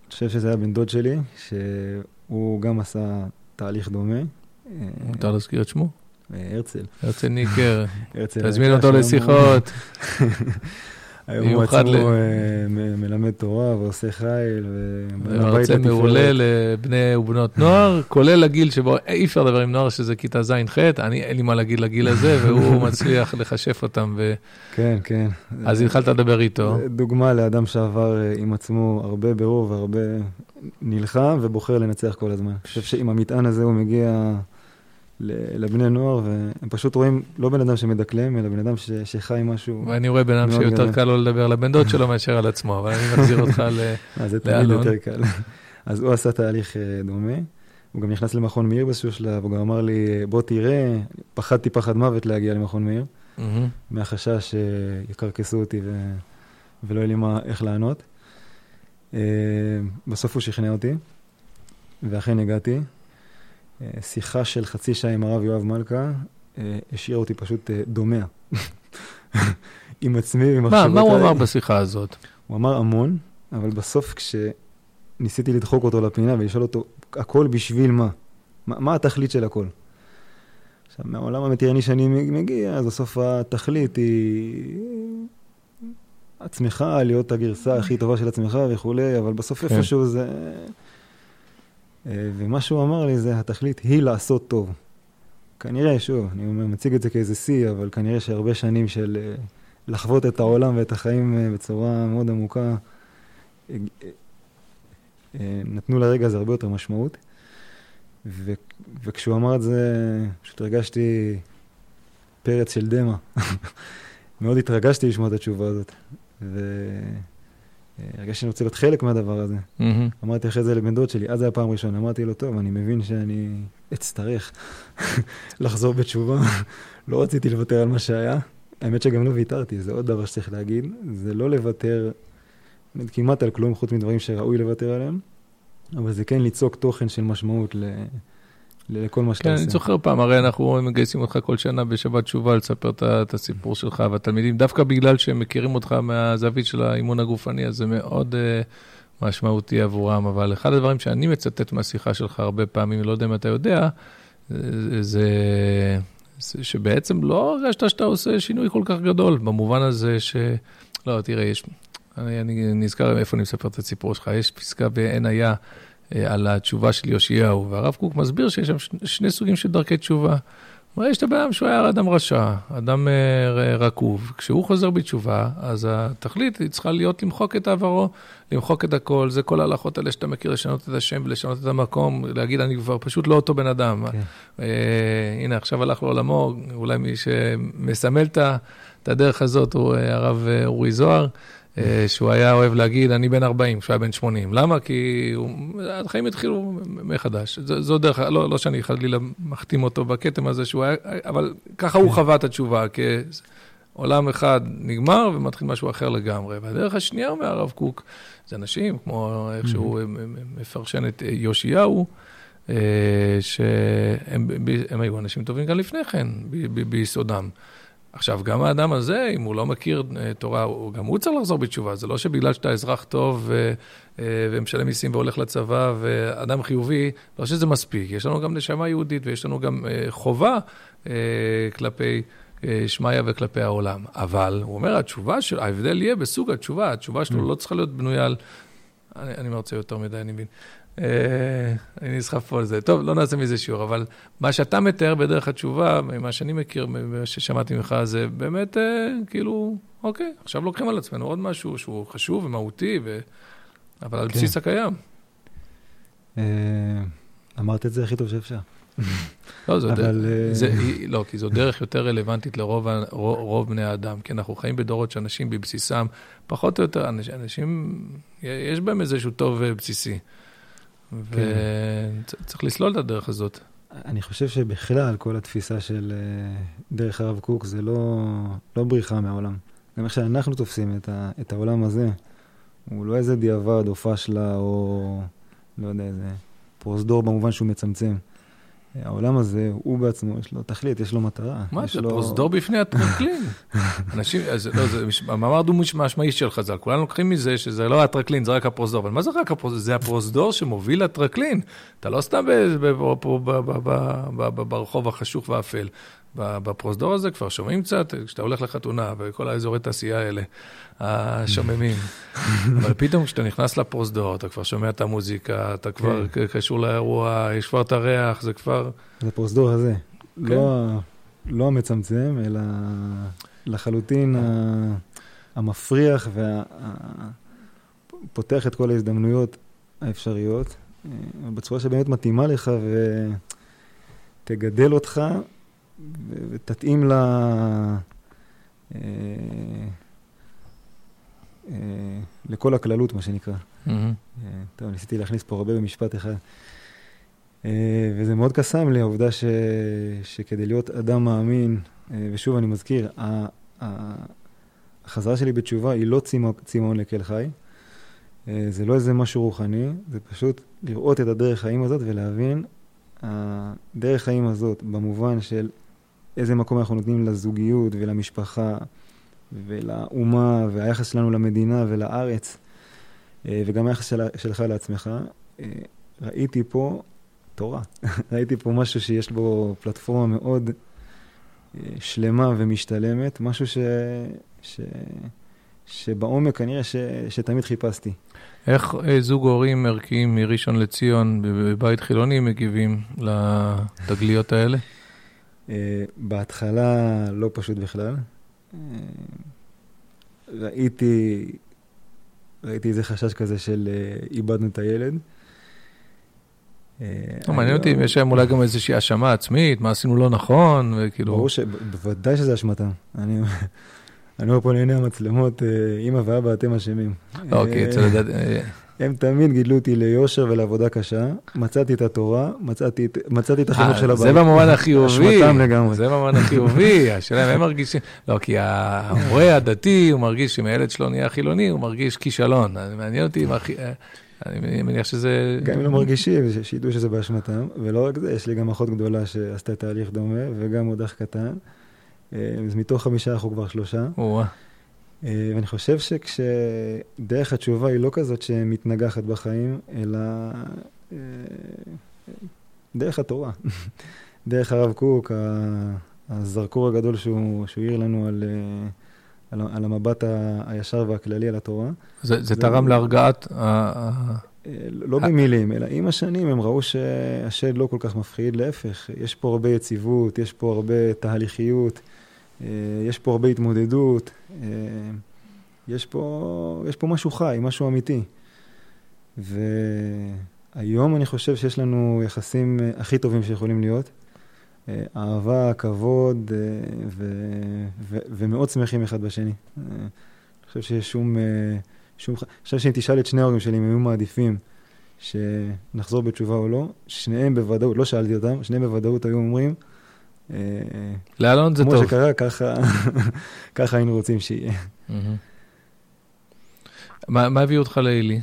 אני חושב שזה היה בן דוד שלי, שהוא גם עשה תהליך דומה. מותר להזכיר את שמו? אה, הרצל. הרצל ניקר. תזמין אותו לשיחות. היום הוא עצמו אה, מלמד תורה ועושה חיל. ומרצה מעולה לבני ובנות נוער, כולל הגיל שבו אי אפשר לדבר עם נוער שזה כיתה ז'-ח', אני אין לי מה להגיד לגיל הזה, והוא מצליח לכשף אותם. כן, כן. אז התחלת לדבר איתו. דוגמה לאדם שעבר אה, עם עצמו הרבה ברור והרבה נלחם ובוחר לנצח כל הזמן. אני חושב שעם המטען הזה הוא מגיע... לבני נוער, והם פשוט רואים לא בן אדם שמדקלם, אלא בן אדם ש, שחי משהו ואני רואה בן אדם שיותר קל לו לדבר לבן דוד שלו מאשר על עצמו, אבל אני מחזיר אותך לאלון. אז זה תמיד יותר קל. אז הוא עשה תהליך אה, דומה. הוא גם נכנס למכון מאיר באיזשהו שלב, הוא גם אמר לי, בוא תראה, פחדתי פחד מוות להגיע למכון מאיר, mm-hmm. מהחשש שיקרקסו אותי ו... ולא יהיה לי מה, איך לענות. אה, בסוף הוא שכנע אותי, ואכן הגעתי. אה, שיחה של חצי שעה עם הרב יואב מלכה, אה, השאיר אותי פשוט אה, דומע. עם עצמי ועם מחשבותיי. מה הוא אמר בשיחה הזאת? הוא אמר המון, אבל בסוף כשניסיתי לדחוק אותו לפינה ולשאול אותו, הכל בשביל מה? מה, מה התכלית של הכל? עכשיו, מהעולם המתירני שאני מגיע, אז בסוף התכלית היא עצמך, להיות הגרסה הכי טובה של עצמך וכולי, אבל בסוף כן. איפשהו זה... אה, ומה שהוא אמר לי זה, התכלית היא לעשות טוב. כנראה, שוב, אני מציג את זה כאיזה שיא, אבל כנראה שהרבה שנים של אה, לחוות את העולם ואת החיים אה, בצורה מאוד עמוקה, נתנו לרגע הזה הרבה יותר משמעות. ו- וכשהוא אמר את זה, פשוט הרגשתי פרץ של דמע. מאוד התרגשתי לשמוע את התשובה הזאת. ו- הרגשתי שאני רוצה להיות חלק מהדבר הזה. Mm-hmm. אמרתי אחרי זה לבן דוד שלי, אז זה היה פעם ראשונה, אמרתי לו, טוב, אני מבין שאני אצטרך לחזור בתשובה. לא רציתי לוותר על מה שהיה. האמת שגם לא ויתרתי, זה עוד דבר שצריך להגיד, זה לא לוותר כמעט על כלום, חוץ מדברים שראוי לוותר עליהם, אבל זה כן ליצוק תוכן של משמעות ל... לכל מה שאתה כן, עושה. אני זוכר פעם, הרי אנחנו מגייסים אותך כל שנה בשבת תשובה לספר את הסיפור שלך, והתלמידים, דווקא בגלל שהם מכירים אותך מהזווית של האימון הגופני, אז זה מאוד אה, משמעותי עבורם. אבל אחד הדברים שאני מצטט מהשיחה שלך הרבה פעמים, לא יודע אם אתה יודע, זה, זה, זה שבעצם לא הרגשת שאתה עושה שינוי כל כך גדול, במובן הזה ש... לא, תראה, יש... אני, אני נזכר איפה אני מספר את הסיפור שלך. יש פסקה בעין היה אה, על התשובה של יאשיהו, והרב קוק מסביר שיש שם שני, סוגים של דרכי תשובה. הוא יש את הבן אדם שהוא היה אדם רשע, אדם אה, רקוב. כשהוא חוזר בתשובה, אז התכלית היא צריכה להיות למחוק את עברו, למחוק את הכל. זה כל ההלכות האלה שאתה מכיר, לשנות את השם ולשנות את המקום, להגיד, אני כבר פשוט לא אותו בן אדם. כן. אה, הנה, עכשיו הלך לעולמו, אולי מי שמסמל את הדרך הזאת הוא אה, הרב אה, אורי זוהר. אה, שהוא היה אוהב להגיד, אני בן 40, כשהוא היה בן 80. למה? כי הוא, החיים התחילו מחדש. זו, זו דרך, לא, לא שאני חלילה מחתים אותו בכתם הזה שהוא היה, אבל ככה הוא חווה את התשובה, כעולם אחד נגמר ומתחיל משהו אחר לגמרי. והדרך השנייה, אומר הרב קוק, זה אנשים, כמו איך שהוא מפרשן את יאשיהו, אה, שהם הם היו אנשים טובים גם לפני כן, ב- ב- ביסודם. עכשיו, גם האדם הזה, אם הוא לא מכיר אה, תורה, הוא, גם הוא צריך לחזור בתשובה. זה לא שבגלל שאתה אזרח טוב ו, אה, ומשלם מיסים והולך לצבא ואדם חיובי, לא שזה מספיק. יש לנו גם נשמה יהודית ויש לנו גם אה, חובה כלפי שמיא וכלפי העולם. אבל, הוא אומר, התשובה של, ההבדל יהיה בסוג התשובה. התשובה שלו לא צריכה להיות בנויה על... אני, אני מרצה יותר מדי, אני מבין. אה, אני נסחף פה על זה. טוב, לא נעשה מזה שיעור, אבל מה שאתה מתאר בדרך התשובה, ממה שאני מכיר, ממה ששמעתי ממך, זה באמת אה, כאילו, אוקיי, עכשיו לוקחים על עצמנו עוד משהו שהוא חשוב ומהותי, ו... אבל על כן. בסיס הקיים. אה, אמרת את זה הכי טוב שאפשר. לא, זו אבל, אה, זה, לא, כי זו דרך יותר רלוונטית לרוב רוב, רוב בני האדם, כי אנחנו חיים בדורות שאנשים בבסיסם, פחות או יותר, אנשים, אנשים יש בהם איזשהו טוב אה, בסיסי. וצריך לסלול את הדרך הזאת. אני חושב שבכלל כל התפיסה של אה, דרך הרב קוק זה לא, לא בריחה מהעולם. גם איך שאנחנו תופסים את, ה, את העולם הזה, הוא לא איזה דיעבד או פשלה או לא יודע, איזה פרוזדור במובן שהוא מצמצם. העולם הזה, הוא בעצמו, יש לו תכלית, יש לו מטרה. מה זה, לו... פרוזדור בפני הטרקלין. אנשים, אז לא, זה מש- המאמר דו משמעי של חז"ל, כולנו לוקחים מזה שזה לא הטרקלין, זה רק הפרוזדור, אבל מה זה רק הפרוזדור? זה הפרוזדור שמוביל לטרקלין. אתה לא סתם ברחוב החשוך והאפל. בפרוזדור הזה כבר שומעים קצת, כשאתה הולך לחתונה וכל האזורי תעשייה האלה, השוממים. אבל פתאום כשאתה נכנס לפרוזדור, אתה כבר שומע את המוזיקה, אתה כבר כן. קשור לאירוע, יש כבר את הריח, זה כבר... זה הפרוזדור הזה. כן. לא, לא המצמצם, אלא לחלוטין ה- המפריח והפותח את כל ההזדמנויות האפשריות, אה, בצורה שבאמת מתאימה לך ותגדל אותך ותתאים ל... אה, אה, לכל הכללות, מה שנקרא. אה, טוב, ניסיתי להכניס פה הרבה במשפט אחד. וזה מאוד קסם לי, העובדה ש... שכדי להיות אדם מאמין, ושוב, אני מזכיר, ה- ה- החזרה שלי בתשובה היא לא צמאון לקל חי. זה לא איזה משהו רוחני, זה פשוט לראות את הדרך חיים הזאת ולהבין, הדרך חיים הזאת, במובן של איזה מקום אנחנו נותנים לזוגיות ולמשפחה ולאומה והיחס שלנו למדינה ולארץ, אה, וגם היחס של, שלך לעצמך, אה, ראיתי פה תורה. ראיתי פה משהו שיש בו פלטפורמה מאוד אה, שלמה ומשתלמת, משהו ש, ש, שבעומק כנראה ש, שתמיד חיפשתי. איך זוג הורים ערכיים מראשון לציון בבית חילוני מגיבים לתגליות האלה? אה, בהתחלה לא פשוט בכלל. אה, ראיתי, ראיתי איזה חשש כזה של אה, איבדנו את הילד. לא, מעניין אותי אם יש להם אולי גם איזושהי האשמה עצמית, מה עשינו לא נכון, וכאילו... ברור שבוודאי שזה אשמתם. אני אני אומר פה לעיני המצלמות, אמא ואבא, אתם אשמים. לא, אוקיי, אה, אצל הם תמיד גידלו אותי ליושר ולעבודה קשה. מצאתי את התורה, מצאתי את- מצאתי את החינוך של אה, הבית. זה במובן החיובי. אשמתם לגמרי. זה במובן החיובי, השאלה אם הם מרגישים... לא, כי ההורה הדתי, הוא מרגיש שאם הילד שלו נהיה חילוני, הוא מרגיש כישלון. מעניין אותי אם אה, אני מניח שזה... גם אם לא מרגישים, שידעו שזה באשמתם. ולא רק זה, יש לי גם אחות גדולה שעשתה תהליך דומה, וגם עוד אח קטן. אז מתוך חמישה אנחנו כבר שלושה. ואני חושב שכשדרך התשובה היא לא כזאת שמתנגחת בחיים, אלא דרך התורה. דרך הרב קוק, הזרקור הגדול שהוא העיר לנו על, על, על המבט הישר והכללי על התורה. זה, זה, זה תרם להרגעת לא במילים, אלא עם השנים הם ראו שהשד לא כל כך מפחיד, להפך, יש פה הרבה יציבות, יש פה הרבה תהליכיות, יש פה הרבה התמודדות, יש פה, יש פה משהו חי, משהו אמיתי. והיום אני חושב שיש לנו יחסים הכי טובים שיכולים להיות. אהבה, כבוד, ו, ו, ומאוד שמחים אחד בשני. אני חושב שיש שום... שום... חושב שאם תשאל את שני ההורים שלי אם היו מעדיפים שנחזור בתשובה או לא, שניהם בוודאות, לא שאלתי אותם, שניהם בוודאות היו אומרים, לאלון זה טוב. כמו שקרה, ככה, ככה היינו רוצים שיהיה. מה, מה הביא אותך לעילי?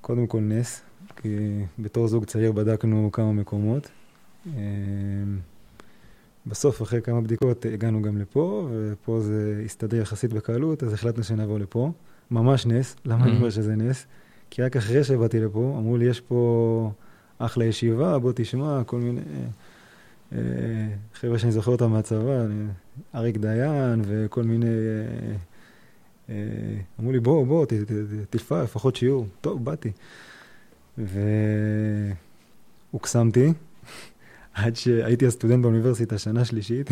קודם כל נס, כי בתור זוג צעיר בדקנו כמה מקומות. בסוף, אחרי כמה בדיקות, הגענו גם לפה, ופה זה הסתדר יחסית בקלות, אז החלטנו שנבוא לפה. ממש נס. למה אני אומר שזה נס? כי רק אחרי שבאתי לפה, אמרו לי, יש פה אחלה ישיבה, בוא תשמע, כל מיני... אה, חבר'ה שאני זוכר אותם מהצבא, אריק דיין וכל מיני... אה, אה, אמרו לי, בוא, בוא, תלפע, לפחות שיעור. טוב, באתי. והוקסמתי. עד שהייתי הסטודנט באוניברסיטה, שנה שלישית.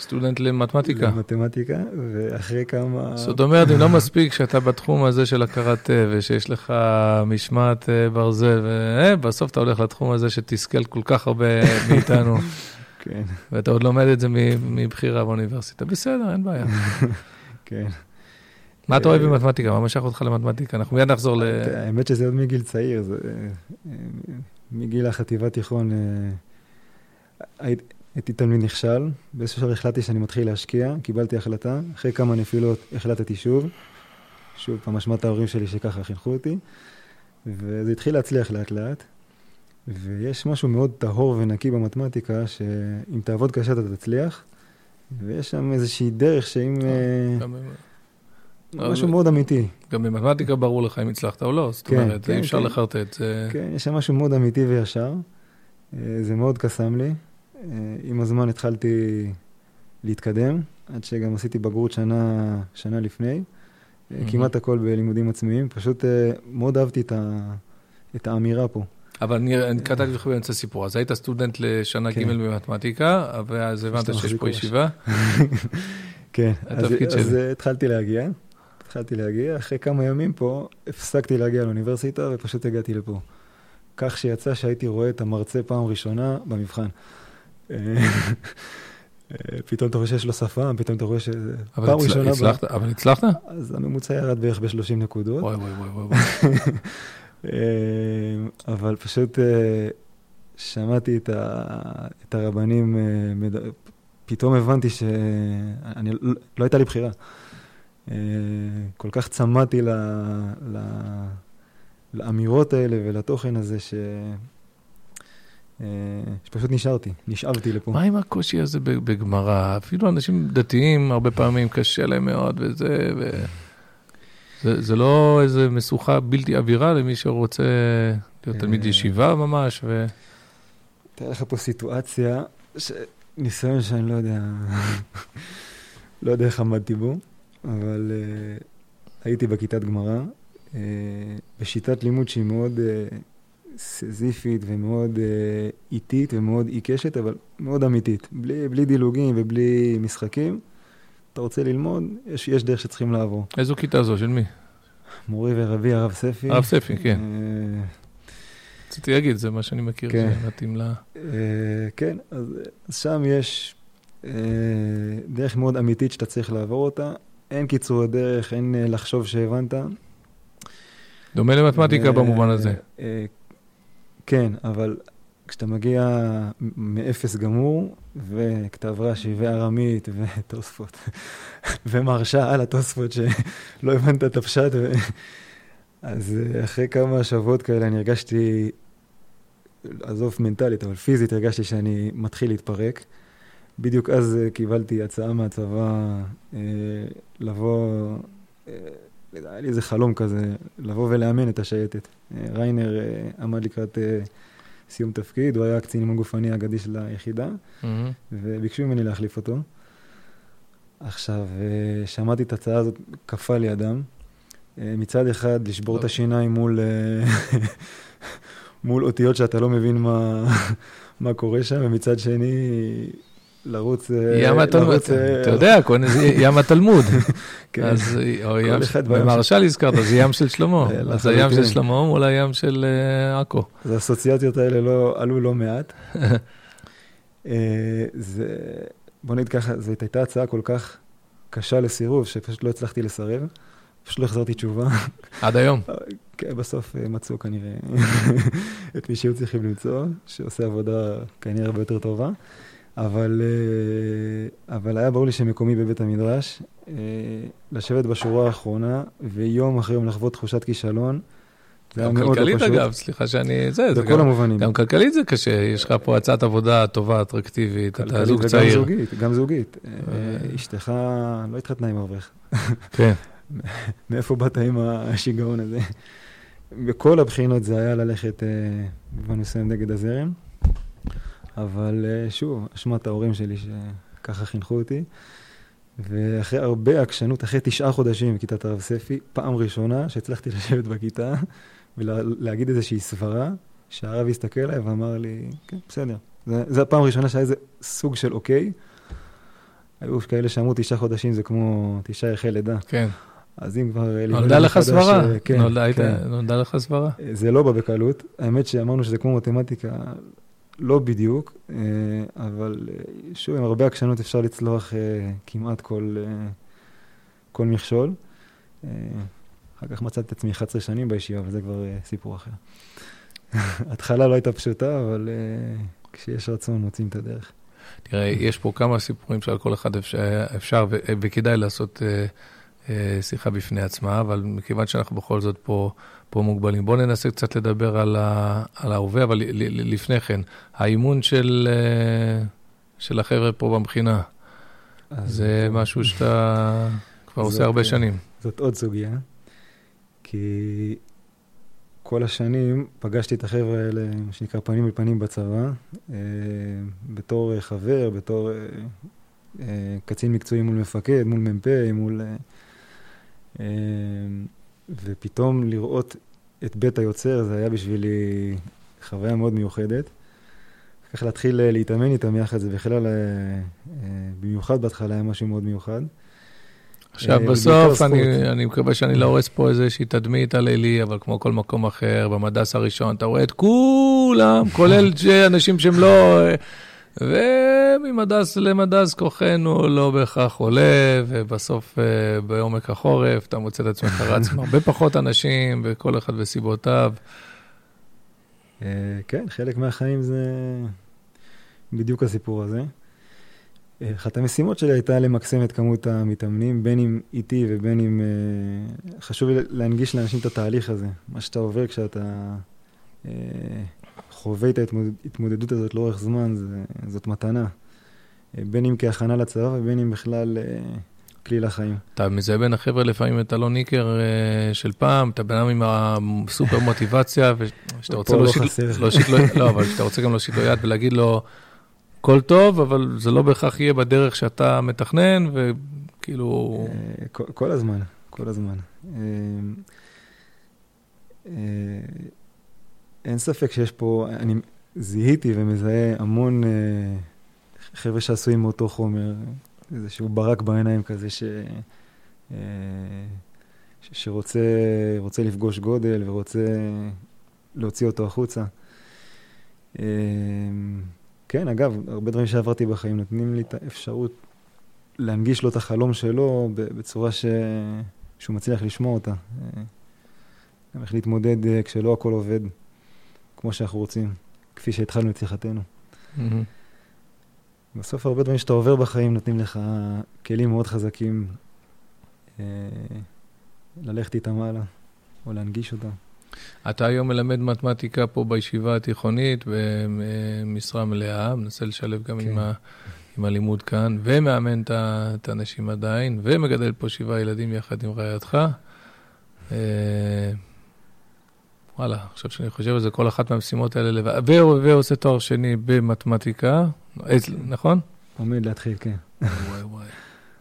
סטודנט למתמטיקה. למתמטיקה, ואחרי כמה... זאת אומרת, אם לא מספיק שאתה בתחום הזה של הקראטה, ושיש לך משמעת אה, ברזל, ובסוף אתה הולך לתחום הזה שתסכל כל כך הרבה מאיתנו. כן. ואתה עוד לומד את זה מבחירה באוניברסיטה. בסדר, אין בעיה. כן. מה אתה אוהב במתמטיקה? מה משך אותך למתמטיקה? אנחנו מיד נחזור ל... האמת שזה עוד מגיל צעיר, אה, מגיל החטיבה תיכון. אה, הייתי תלמיד נכשל, באיזשהו שלב החלטתי שאני מתחיל להשקיע, קיבלתי החלטה, אחרי כמה נפילות החלטתי שוב, שוב פעם אשמת ההורים שלי שככה חינכו אותי, וזה התחיל להצליח לאט לאט, ויש משהו מאוד טהור ונקי במתמטיקה, שאם תעבוד קשה אתה תצליח, ויש שם איזושהי דרך שאם... אה, משהו מאוד אמיתי. גם במתמטיקה ברור לך אם הצלחת או לא, זאת כן, אומרת, אי כן, אפשר כן. לחרטט. כן, יש שם משהו מאוד אמיתי וישר. אה, זה מאוד קסם לי. אה, עם הזמן התחלתי להתקדם, עד שגם עשיתי בגרות שנה, שנה לפני. Mm-hmm. כמעט הכל בלימודים עצמיים, פשוט מאוד אהבתי את, ה, את האמירה פה. אבל אני, אני קטעתי לך באמצע הסיפור, אז היית סטודנט לשנה כן. ג' במתמטיקה, ואז הבנת שיש פה ישיבה. כן, אז, אז התחלתי להגיע, התחלתי להגיע, אחרי כמה ימים פה הפסקתי להגיע לאוניברסיטה ופשוט הגעתי לפה. כך שיצא שהייתי רואה את המרצה פעם ראשונה במבחן. פתאום אתה רואה שיש לו שפה, פתאום אתה רואה ש... פעם ראשונה... הצלחת, אבל הצלחת? אז הממוצע ירד בערך ב-30 נקודות. וואי וואי וואי וואי. אה, אבל פשוט אה, שמעתי את הרבנים, אה, פתאום הבנתי שאני, לא הייתה לי בחירה. כל כך צמדתי לאמירות האלה ולתוכן הזה, ש... אה, שפשוט נשארתי, נשאבתי לפה. מה עם הקושי הזה בגמרא? אפילו אנשים דתיים, הרבה פעמים קשה להם מאוד, וזה... ו... זה, זה לא איזה משוכה בלתי עבירה למי שרוצה להיות תלמיד אה. ישיבה ממש, ו... תראה לך פה סיטואציה, ש... ניסיון שאני לא יודע, לא יודע איך עמדתי בו, אבל uh, הייתי בכיתת גמרא, בשיטת לימוד שהיא מאוד uh, סזיפית ומאוד uh, איטית ומאוד עיקשת, אבל מאוד אמיתית. בלי, בלי דילוגים ובלי משחקים. אתה רוצה ללמוד, יש, יש דרך שצריכים לעבור. איזו כיתה זו? של מי? מורי ורבי, הרב ספי. הרב ספי, כן. אה, רציתי להגיד, זה מה שאני מכיר, כן. זה מתאים ל... כן, אז, אז שם יש דרך מאוד אמיתית שאתה צריך לעבור אותה. אין קיצור דרך, אין לחשוב שהבנת. דומה למתמטיקה במובן הזה. כן, אבל כשאתה מגיע מאפס גמור, וכתב רש"י וארמית ותוספות, ומרשה על התוספות שלא הבנת את הפשט. ו... אז אחרי כמה שבועות כאלה אני הרגשתי, עזוב מנטלית, אבל פיזית הרגשתי שאני מתחיל להתפרק. בדיוק אז קיבלתי הצעה מהצבא אה, לבוא, אה, היה לי איזה חלום כזה, לבוא ולאמן את השייטת. אה, ריינר אה, עמד לקראת... אה, סיום תפקיד, הוא היה הקצין אימון גופני האגדי של היחידה, mm-hmm. וביקשו ממני להחליף אותו. עכשיו, שמעתי את ההצעה הזאת, קפא לי אדם. מצד אחד, לשבור את השיניים מול, מול אותיות שאתה לא מבין מה, מה קורה שם, ומצד שני, לרוץ... אה, ים התלמוד, אה, אתה יודע, ים התלמוד. כן. אז, ים, במהרש"ל הזכרת, זה ים של שלמה. אז הים של שלמה מול הים של אה, עכו. אז האסוציאציות האלה לא, עלו לא מעט. בוא נגיד ככה, זאת הייתה הצעה כל כך קשה לסירוב, שפשוט לא הצלחתי לסרב. פשוט לא החזרתי תשובה. עד היום? כן, בסוף מצאו כנראה את מי שהיו צריכים למצוא, שעושה עבודה כנראה הרבה יותר טובה. אבל, אה, אבל היה ברור לי שמקומי בבית המדרש, אה, לשבת בשורה האחרונה, ויום אחרי יום לחוות תחושת כישלון. גם לא כלכלית אגב, סליחה שאני... זה, זה בכל המובנים. גם כלכלית זה קשה, יש לך פה הצעת עבודה טובה, אטרקטיבית, אתה זוג צעיר. גם זוגית, גם זוגית. אה, אשתך לא התחתנה עם אברך. כן. מאיפה באת עם השיגעון הזה? בכל הבחינות זה היה ללכת במובן מסוים נגד הזרם. אבל אה, שוב, אשמת ההורים שלי שככה חינכו אותי. ואחרי הרבה עקשנות, אחרי תשעה חודשים בכיתת הרב ספי, פעם ראשונה שהצלחתי לשבת בכיתה ולהגיד איזושהי סברה, שהרב הסתכל עליי ואמר לי, כן, בסדר. זו הפעם הראשונה שהיה איזה סוג של אוקיי. היו כאלה שאמרו תשעה חודשים זה כמו תשעה יחי לידה. כן. אז אם כבר... אה, נולדה לך סברה. כן, כן. נולדה לך סברה. זה לא בא בקלות. האמת שאמרנו שזה כמו מתמטיקה, לא בדיוק, אה, אבל אה, שוב, עם הרבה עקשנות אפשר לצלוח אה, כמעט כל, כל מכשול. אחר כך מצאתי את עצמי 11 שנים בישיבה, אבל זה כבר סיפור אחר. התחלה לא הייתה פשוטה, אבל כשיש רצון מוצאים את הדרך. תראה, יש פה כמה סיפורים שעל כל אחד אפשר, אפשר וכדאי לעשות שיחה בפני עצמה, אבל מכיוון שאנחנו בכל זאת פה... פה מוגבלים. בואו ננסה קצת לדבר על, ה, על ההווה, אבל לפני כן, האימון של, אה, של החבר'ה פה במכינה, זה משהו שאתה כבר עושה הרבה שנים. זאת עוד סוגיה, כי כל השנים פגשתי את החבר'ה האלה, מה שנקרא פנים אל פנים בצבא, אה, בתור חבר, בתור אה, קצין מקצועי מול מפקד, מול מ"פ, מול... ופתאום לראות את בית היוצר, זה היה בשבילי חוויה מאוד מיוחדת. ככה להתחיל אה, להתאמן איתם יחד, זה בכלל, אה, אה, במיוחד בהתחלה היה משהו מאוד מיוחד. עכשיו, בסוף, אני, אני מקווה שאני לא הורס פה איזושהי תדמית על עלי, אבל כמו כל מקום אחר, במדס הראשון, אתה רואה את כולם, כולל אנשים שהם לא... וממדס למדס כוחנו לא בהכרח עולה, ובסוף uh, בעומק החורף אתה מוצא את עצמך רץ עם הרבה פחות אנשים, וכל אחד וסיבותיו. Uh, כן, חלק מהחיים זה בדיוק הסיפור הזה. אה, אחת המשימות שלי הייתה למקסם את כמות המתאמנים, בין אם איתי ובין אם... חשוב לי להנגיש לאנשים את התהליך הזה, מה שאתה עובר כשאתה... חווה את ההתמודדות הזאת לאורך זמן, זה, זאת מתנה. אה, בין אם כהכנה לצבא ובין אם בכלל אה, כלי לחיים. אתה מזהה בין החבר'ה לפעמים את אלון ניקר אה, של פעם, אתה בן אדם עם הסופר מוטיבציה, ושאתה רוצה להושיט לו, לא, אבל שאתה רוצה גם להושיט לו יד ולהגיד לו, הכל טוב, אבל זה לא בהכרח יהיה בדרך שאתה מתכנן, וכאילו... כל הזמן, כל הזמן. אין ספק שיש פה, אני זיהיתי ומזהה המון אה, חבר'ה שעשויים מאותו חומר, איזשהו ברק בעיניים כזה ש, אה, שרוצה לפגוש גודל ורוצה להוציא אותו החוצה. אה, כן, אגב, הרבה דברים שעברתי בחיים נותנים לי את האפשרות להנגיש לו את החלום שלו בצורה ש... שהוא מצליח לשמוע אותה. אה, גם איך להתמודד אה, כשלא הכל עובד. כמו שאנחנו רוצים. כפי שהתחלנו את שיחתנו. בסוף הרבה דברים שאתה עובר בחיים נותנים לך כלים מאוד חזקים אה, ללכת איתם הלאה, או להנגיש אותם. אתה היום מלמד מתמטיקה פה בישיבה התיכונית במשרה מלאה, מנסה לשלב גם כן. עם, ה, עם הלימוד כאן, ומאמן את האנשים עדיין, ומגדל פה שבעה ילדים יחד עם רעייתך. אה, וואלה, עכשיו שאני חושב על זה, כל אחת מהמשימות האלה לבד, ועושה תואר שני במתמטיקה, נכון? עומד להתחיל, כן. וואי וואי.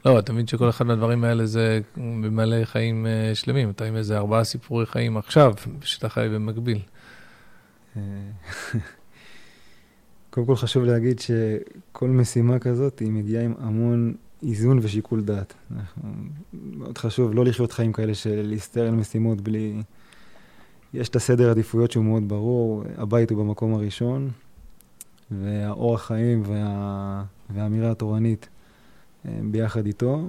לא, אתה מבין שכל אחד מהדברים האלה זה במלא חיים אה, שלמים. אתה עם איזה ארבעה סיפורי חיים עכשיו, שאתה חי במקביל. אה, קודם כל חשוב להגיד שכל משימה כזאת, היא מגיעה עם המון איזון ושיקול דעת. מאוד חשוב לא לחיות חיים כאלה של להסתער על משימות בלי... יש את הסדר עדיפויות שהוא מאוד ברור, הבית הוא במקום הראשון, והאורח חיים וה... והאמירה התורנית אה, ביחד איתו,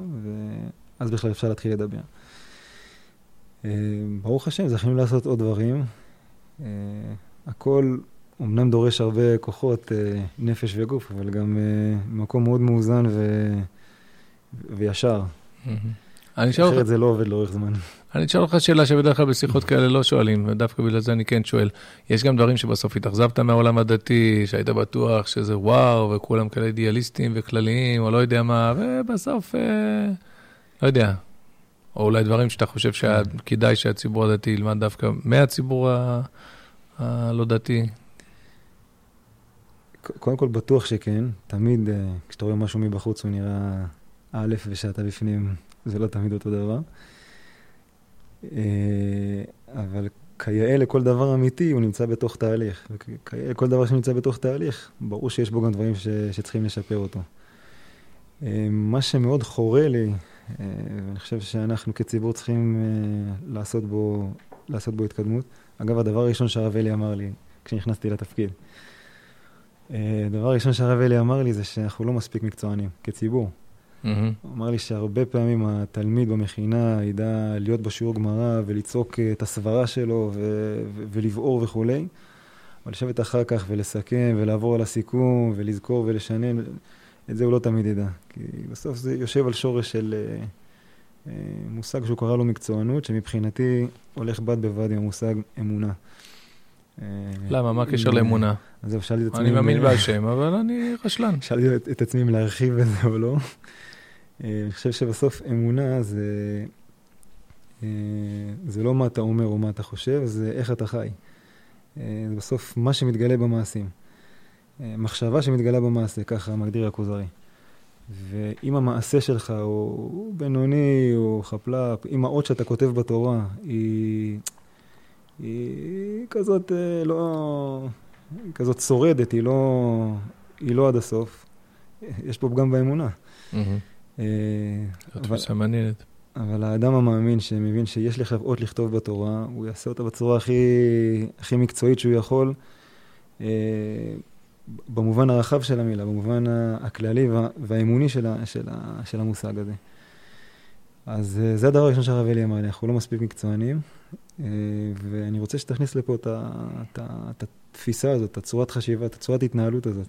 ואז בכלל אפשר להתחיל לדבר. אה, ברוך השם, זכינו לעשות עוד דברים. אה, הכל אמנם דורש הרבה כוחות, נפש וגוף, אבל גם מקום מאוד מאוזן ו... וישר. אחרת זה לא עובד לאורך זמן. אני אשאל אותך שאלה שבדרך כלל בשיחות כאלה לא שואלים, ודווקא בגלל זה אני כן שואל. יש גם דברים שבסוף התאכזבת מהעולם הדתי, שהיית בטוח שזה וואו, וכולם כאלה אידיאליסטים וכלליים, או לא יודע מה, ובסוף, אה, לא יודע. או אולי דברים שאתה חושב שכדאי שהציבור הדתי ילמד דווקא מהציבור הלא דתי. קודם כל בטוח שכן, תמיד אה, כשאתה רואה משהו מבחוץ הוא נראה א' ושאתה בפנים, זה לא תמיד אותו דבר. אה, אבל כיאה לכל דבר אמיתי, הוא נמצא בתוך תהליך. וכיאה לכל דבר שנמצא בתוך תהליך, ברור שיש בו גם דברים ש, שצריכים לשפר אותו. אה, מה שמאוד חורה לי, אה, ואני חושב שאנחנו כציבור צריכים לעשות בו, לעשות בו התקדמות. אגב, הדבר הראשון שהרב אלי אמר לי כשנכנסתי לתפקיד, הדבר הראשון שהרב אלי אמר לי זה שאנחנו לא מספיק מקצוענים כציבור. Mm-hmm. הוא אמר לי שהרבה פעמים התלמיד במכינה ידע להיות בשיעור גמרא ולצעוק אה, את הסברה שלו ו- ו- ולבעור וכולי, אבל לשבת אחר כך ולסכם ולעבור על הסיכום ולזכור ולשנן, את זה הוא לא תמיד ידע. כי בסוף זה יושב על שורש של אה, אה, מושג שהוא קרא לו מקצוענות, שמבחינתי הולך בד בבד עם המושג אמונה. למה? מה הקשר לאמונה? אז זהו, שאלתי את עצמי... אני מאמין בהשם, אבל אני רשלן. שאלתי את עצמי אם להרחיב בזה או לא. אה, אני חושב שבסוף אמונה זה, אה, זה לא מה אתה אומר או מה אתה חושב, זה איך אתה חי. אה, זה בסוף מה שמתגלה במעשים. מחשבה שמתגלה במעשה, ככה מגדיר הכוזרי. ואם המעשה שלך הוא בינוני או חפלפ, אם האות שאתה כותב בתורה היא, היא כזאת לא... היא כזאת שורדת, היא לא, היא לא עד הסוף, יש פה פגם באמונה. Mm-hmm. אה, זאת תפיסה מעניינת. אבל האדם המאמין שמבין שיש לך אות לכתוב בתורה, הוא יעשה אותה בצורה הכי, הכי מקצועית שהוא יכול, אה, במובן הרחב של המילה, במובן הכללי וה, והאמוני של, ה, של, ה, של המושג הזה. אז אה, זה הדבר הראשון שהרב אלי אמר לי, אנחנו לא מספיק מקצוענים, ואני רוצה שתכניס לפה את התפיסה הזאת, את הצורת חשיבה, את הצורת התנהלות הזאת.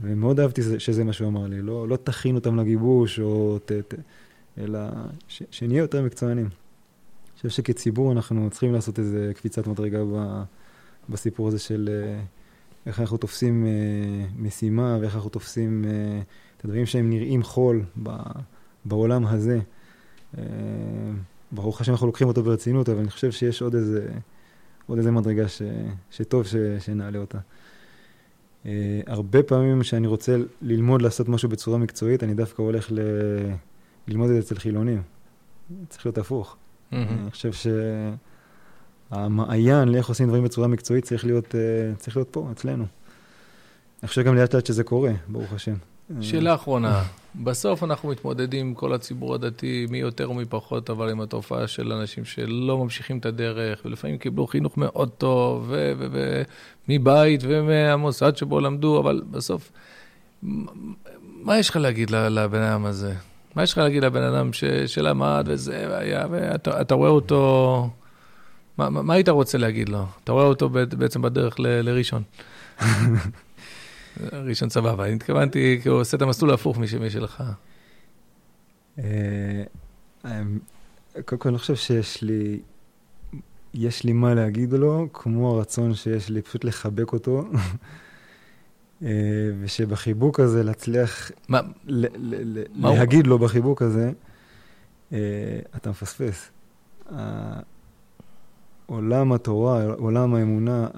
ומאוד אהבתי שזה מה שהוא אמר לי, לא, לא תכין אותם לגיבוש, או ת, ת, אלא ש, שנהיה יותר מקצוענים. אני חושב שכציבור אנחנו צריכים לעשות איזה קפיצת מדרגה ב, בסיפור הזה של אה, איך אנחנו תופסים אה, משימה ואיך אנחנו תופסים אה, את הדברים שהם נראים חול ב, בעולם הזה. אה, ברוך השם אנחנו לוקחים אותו ברצינות, אבל אני חושב שיש עוד איזה, עוד איזה מדרגה ש, שטוב ש, שנעלה אותה. Uh, הרבה פעמים כשאני רוצה ללמוד לעשות משהו בצורה מקצועית, אני דווקא הולך ל... ללמוד את זה אצל חילונים. צריך להיות הפוך. Mm-hmm. אני חושב שהמעיין לאיך עושים דברים בצורה מקצועית צריך להיות, uh, צריך להיות פה, אצלנו. אני חושב גם לאט לאט שזה קורה, ברוך השם. שאלה אחרונה, בסוף אנחנו מתמודדים עם כל הציבור הדתי, מי יותר ומי פחות, אבל עם התופעה של אנשים שלא ממשיכים את הדרך, ולפעמים קיבלו חינוך מאוד טוב, מבית ומהמוסד שבו למדו, אבל בסוף, מה יש לך להגיד לבן אדם הזה? מה יש לך להגיד לבן אדם שלמד וזה, והיה, ואתה רואה אותו מה, מה היית רוצה להגיד לו? אתה רואה אותו בעצם בדרך ל, לראשון. ראשון סבבה, אני התכוונתי, כי הוא עושה את המסלול ההפוך משלך. אה, קודם כל, אני חושב שיש לי, יש לי מה להגיד לו, כמו הרצון שיש לי פשוט לחבק אותו, אה, ושבחיבוק הזה להצליח מה, ל, ל, ל, מה להגיד הוא? לו בחיבוק הזה, אה, אתה מפספס. עולם התורה, עולם האמונה,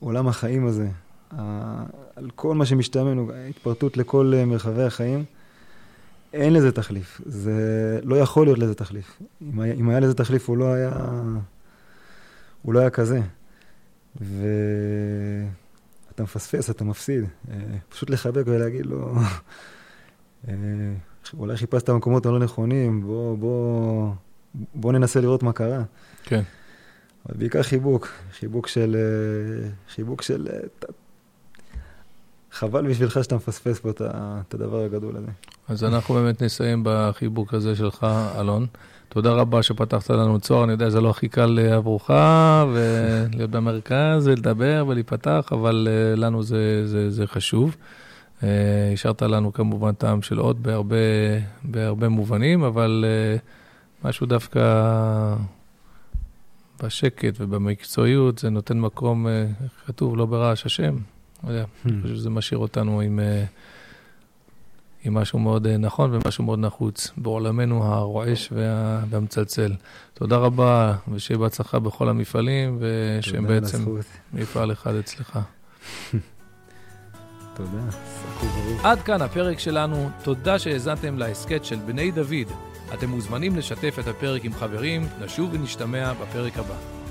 עולם החיים הזה, על כל מה שמשתמע, התפרטות לכל מרחבי החיים, אין לזה תחליף. זה לא יכול להיות לזה תחליף. אם היה, אם היה לזה תחליף, הוא לא היה, הוא לא היה כזה. ואתה מפספס, אתה מפסיד. אה, פשוט לחבק ולהגיד לו, אה, אולי חיפשת במקומות הלא נכונים, בוא, בוא, בוא ננסה לראות מה קרה. כן. אבל בעיקר חיבוק, חיבוק של, אה, חיבוק של, חבל בשבילך שאתה מפספס פה את הדבר הגדול הזה. אז אנחנו באמת נסיים בחיבוק הזה שלך, אלון. תודה רבה שפתחת לנו צוהר, אני יודע, זה לא הכי קל אה, עבורך, ולהיות במרכז ולדבר ולהיפתח, אבל אה, לנו זה, זה, זה חשוב. אה, השארת לנו כמובן טעם של עוד בהרבה, בהרבה מובנים, אבל משהו דווקא בשקט ובמקצועיות, זה נותן מקום, כתוב, לא ברעש השם. לא יודע, אני חושב שזה משאיר אותנו עם... עם משהו מאוד אה, נכון ומשהו מאוד נחוץ בעולמנו הרועש וה... והמצלצל. תודה רבה, ושיהיה בהצלחה בכל המפעלים, ושהם בעצם מפעל אחד אצלך. תודה, עד כאן הפרק שלנו, תודה שהאזנתם להסכת של בני דוד. אתם מוזמנים לשתף את הפרק עם חברים, נשוב ונשתמע בפרק הבא.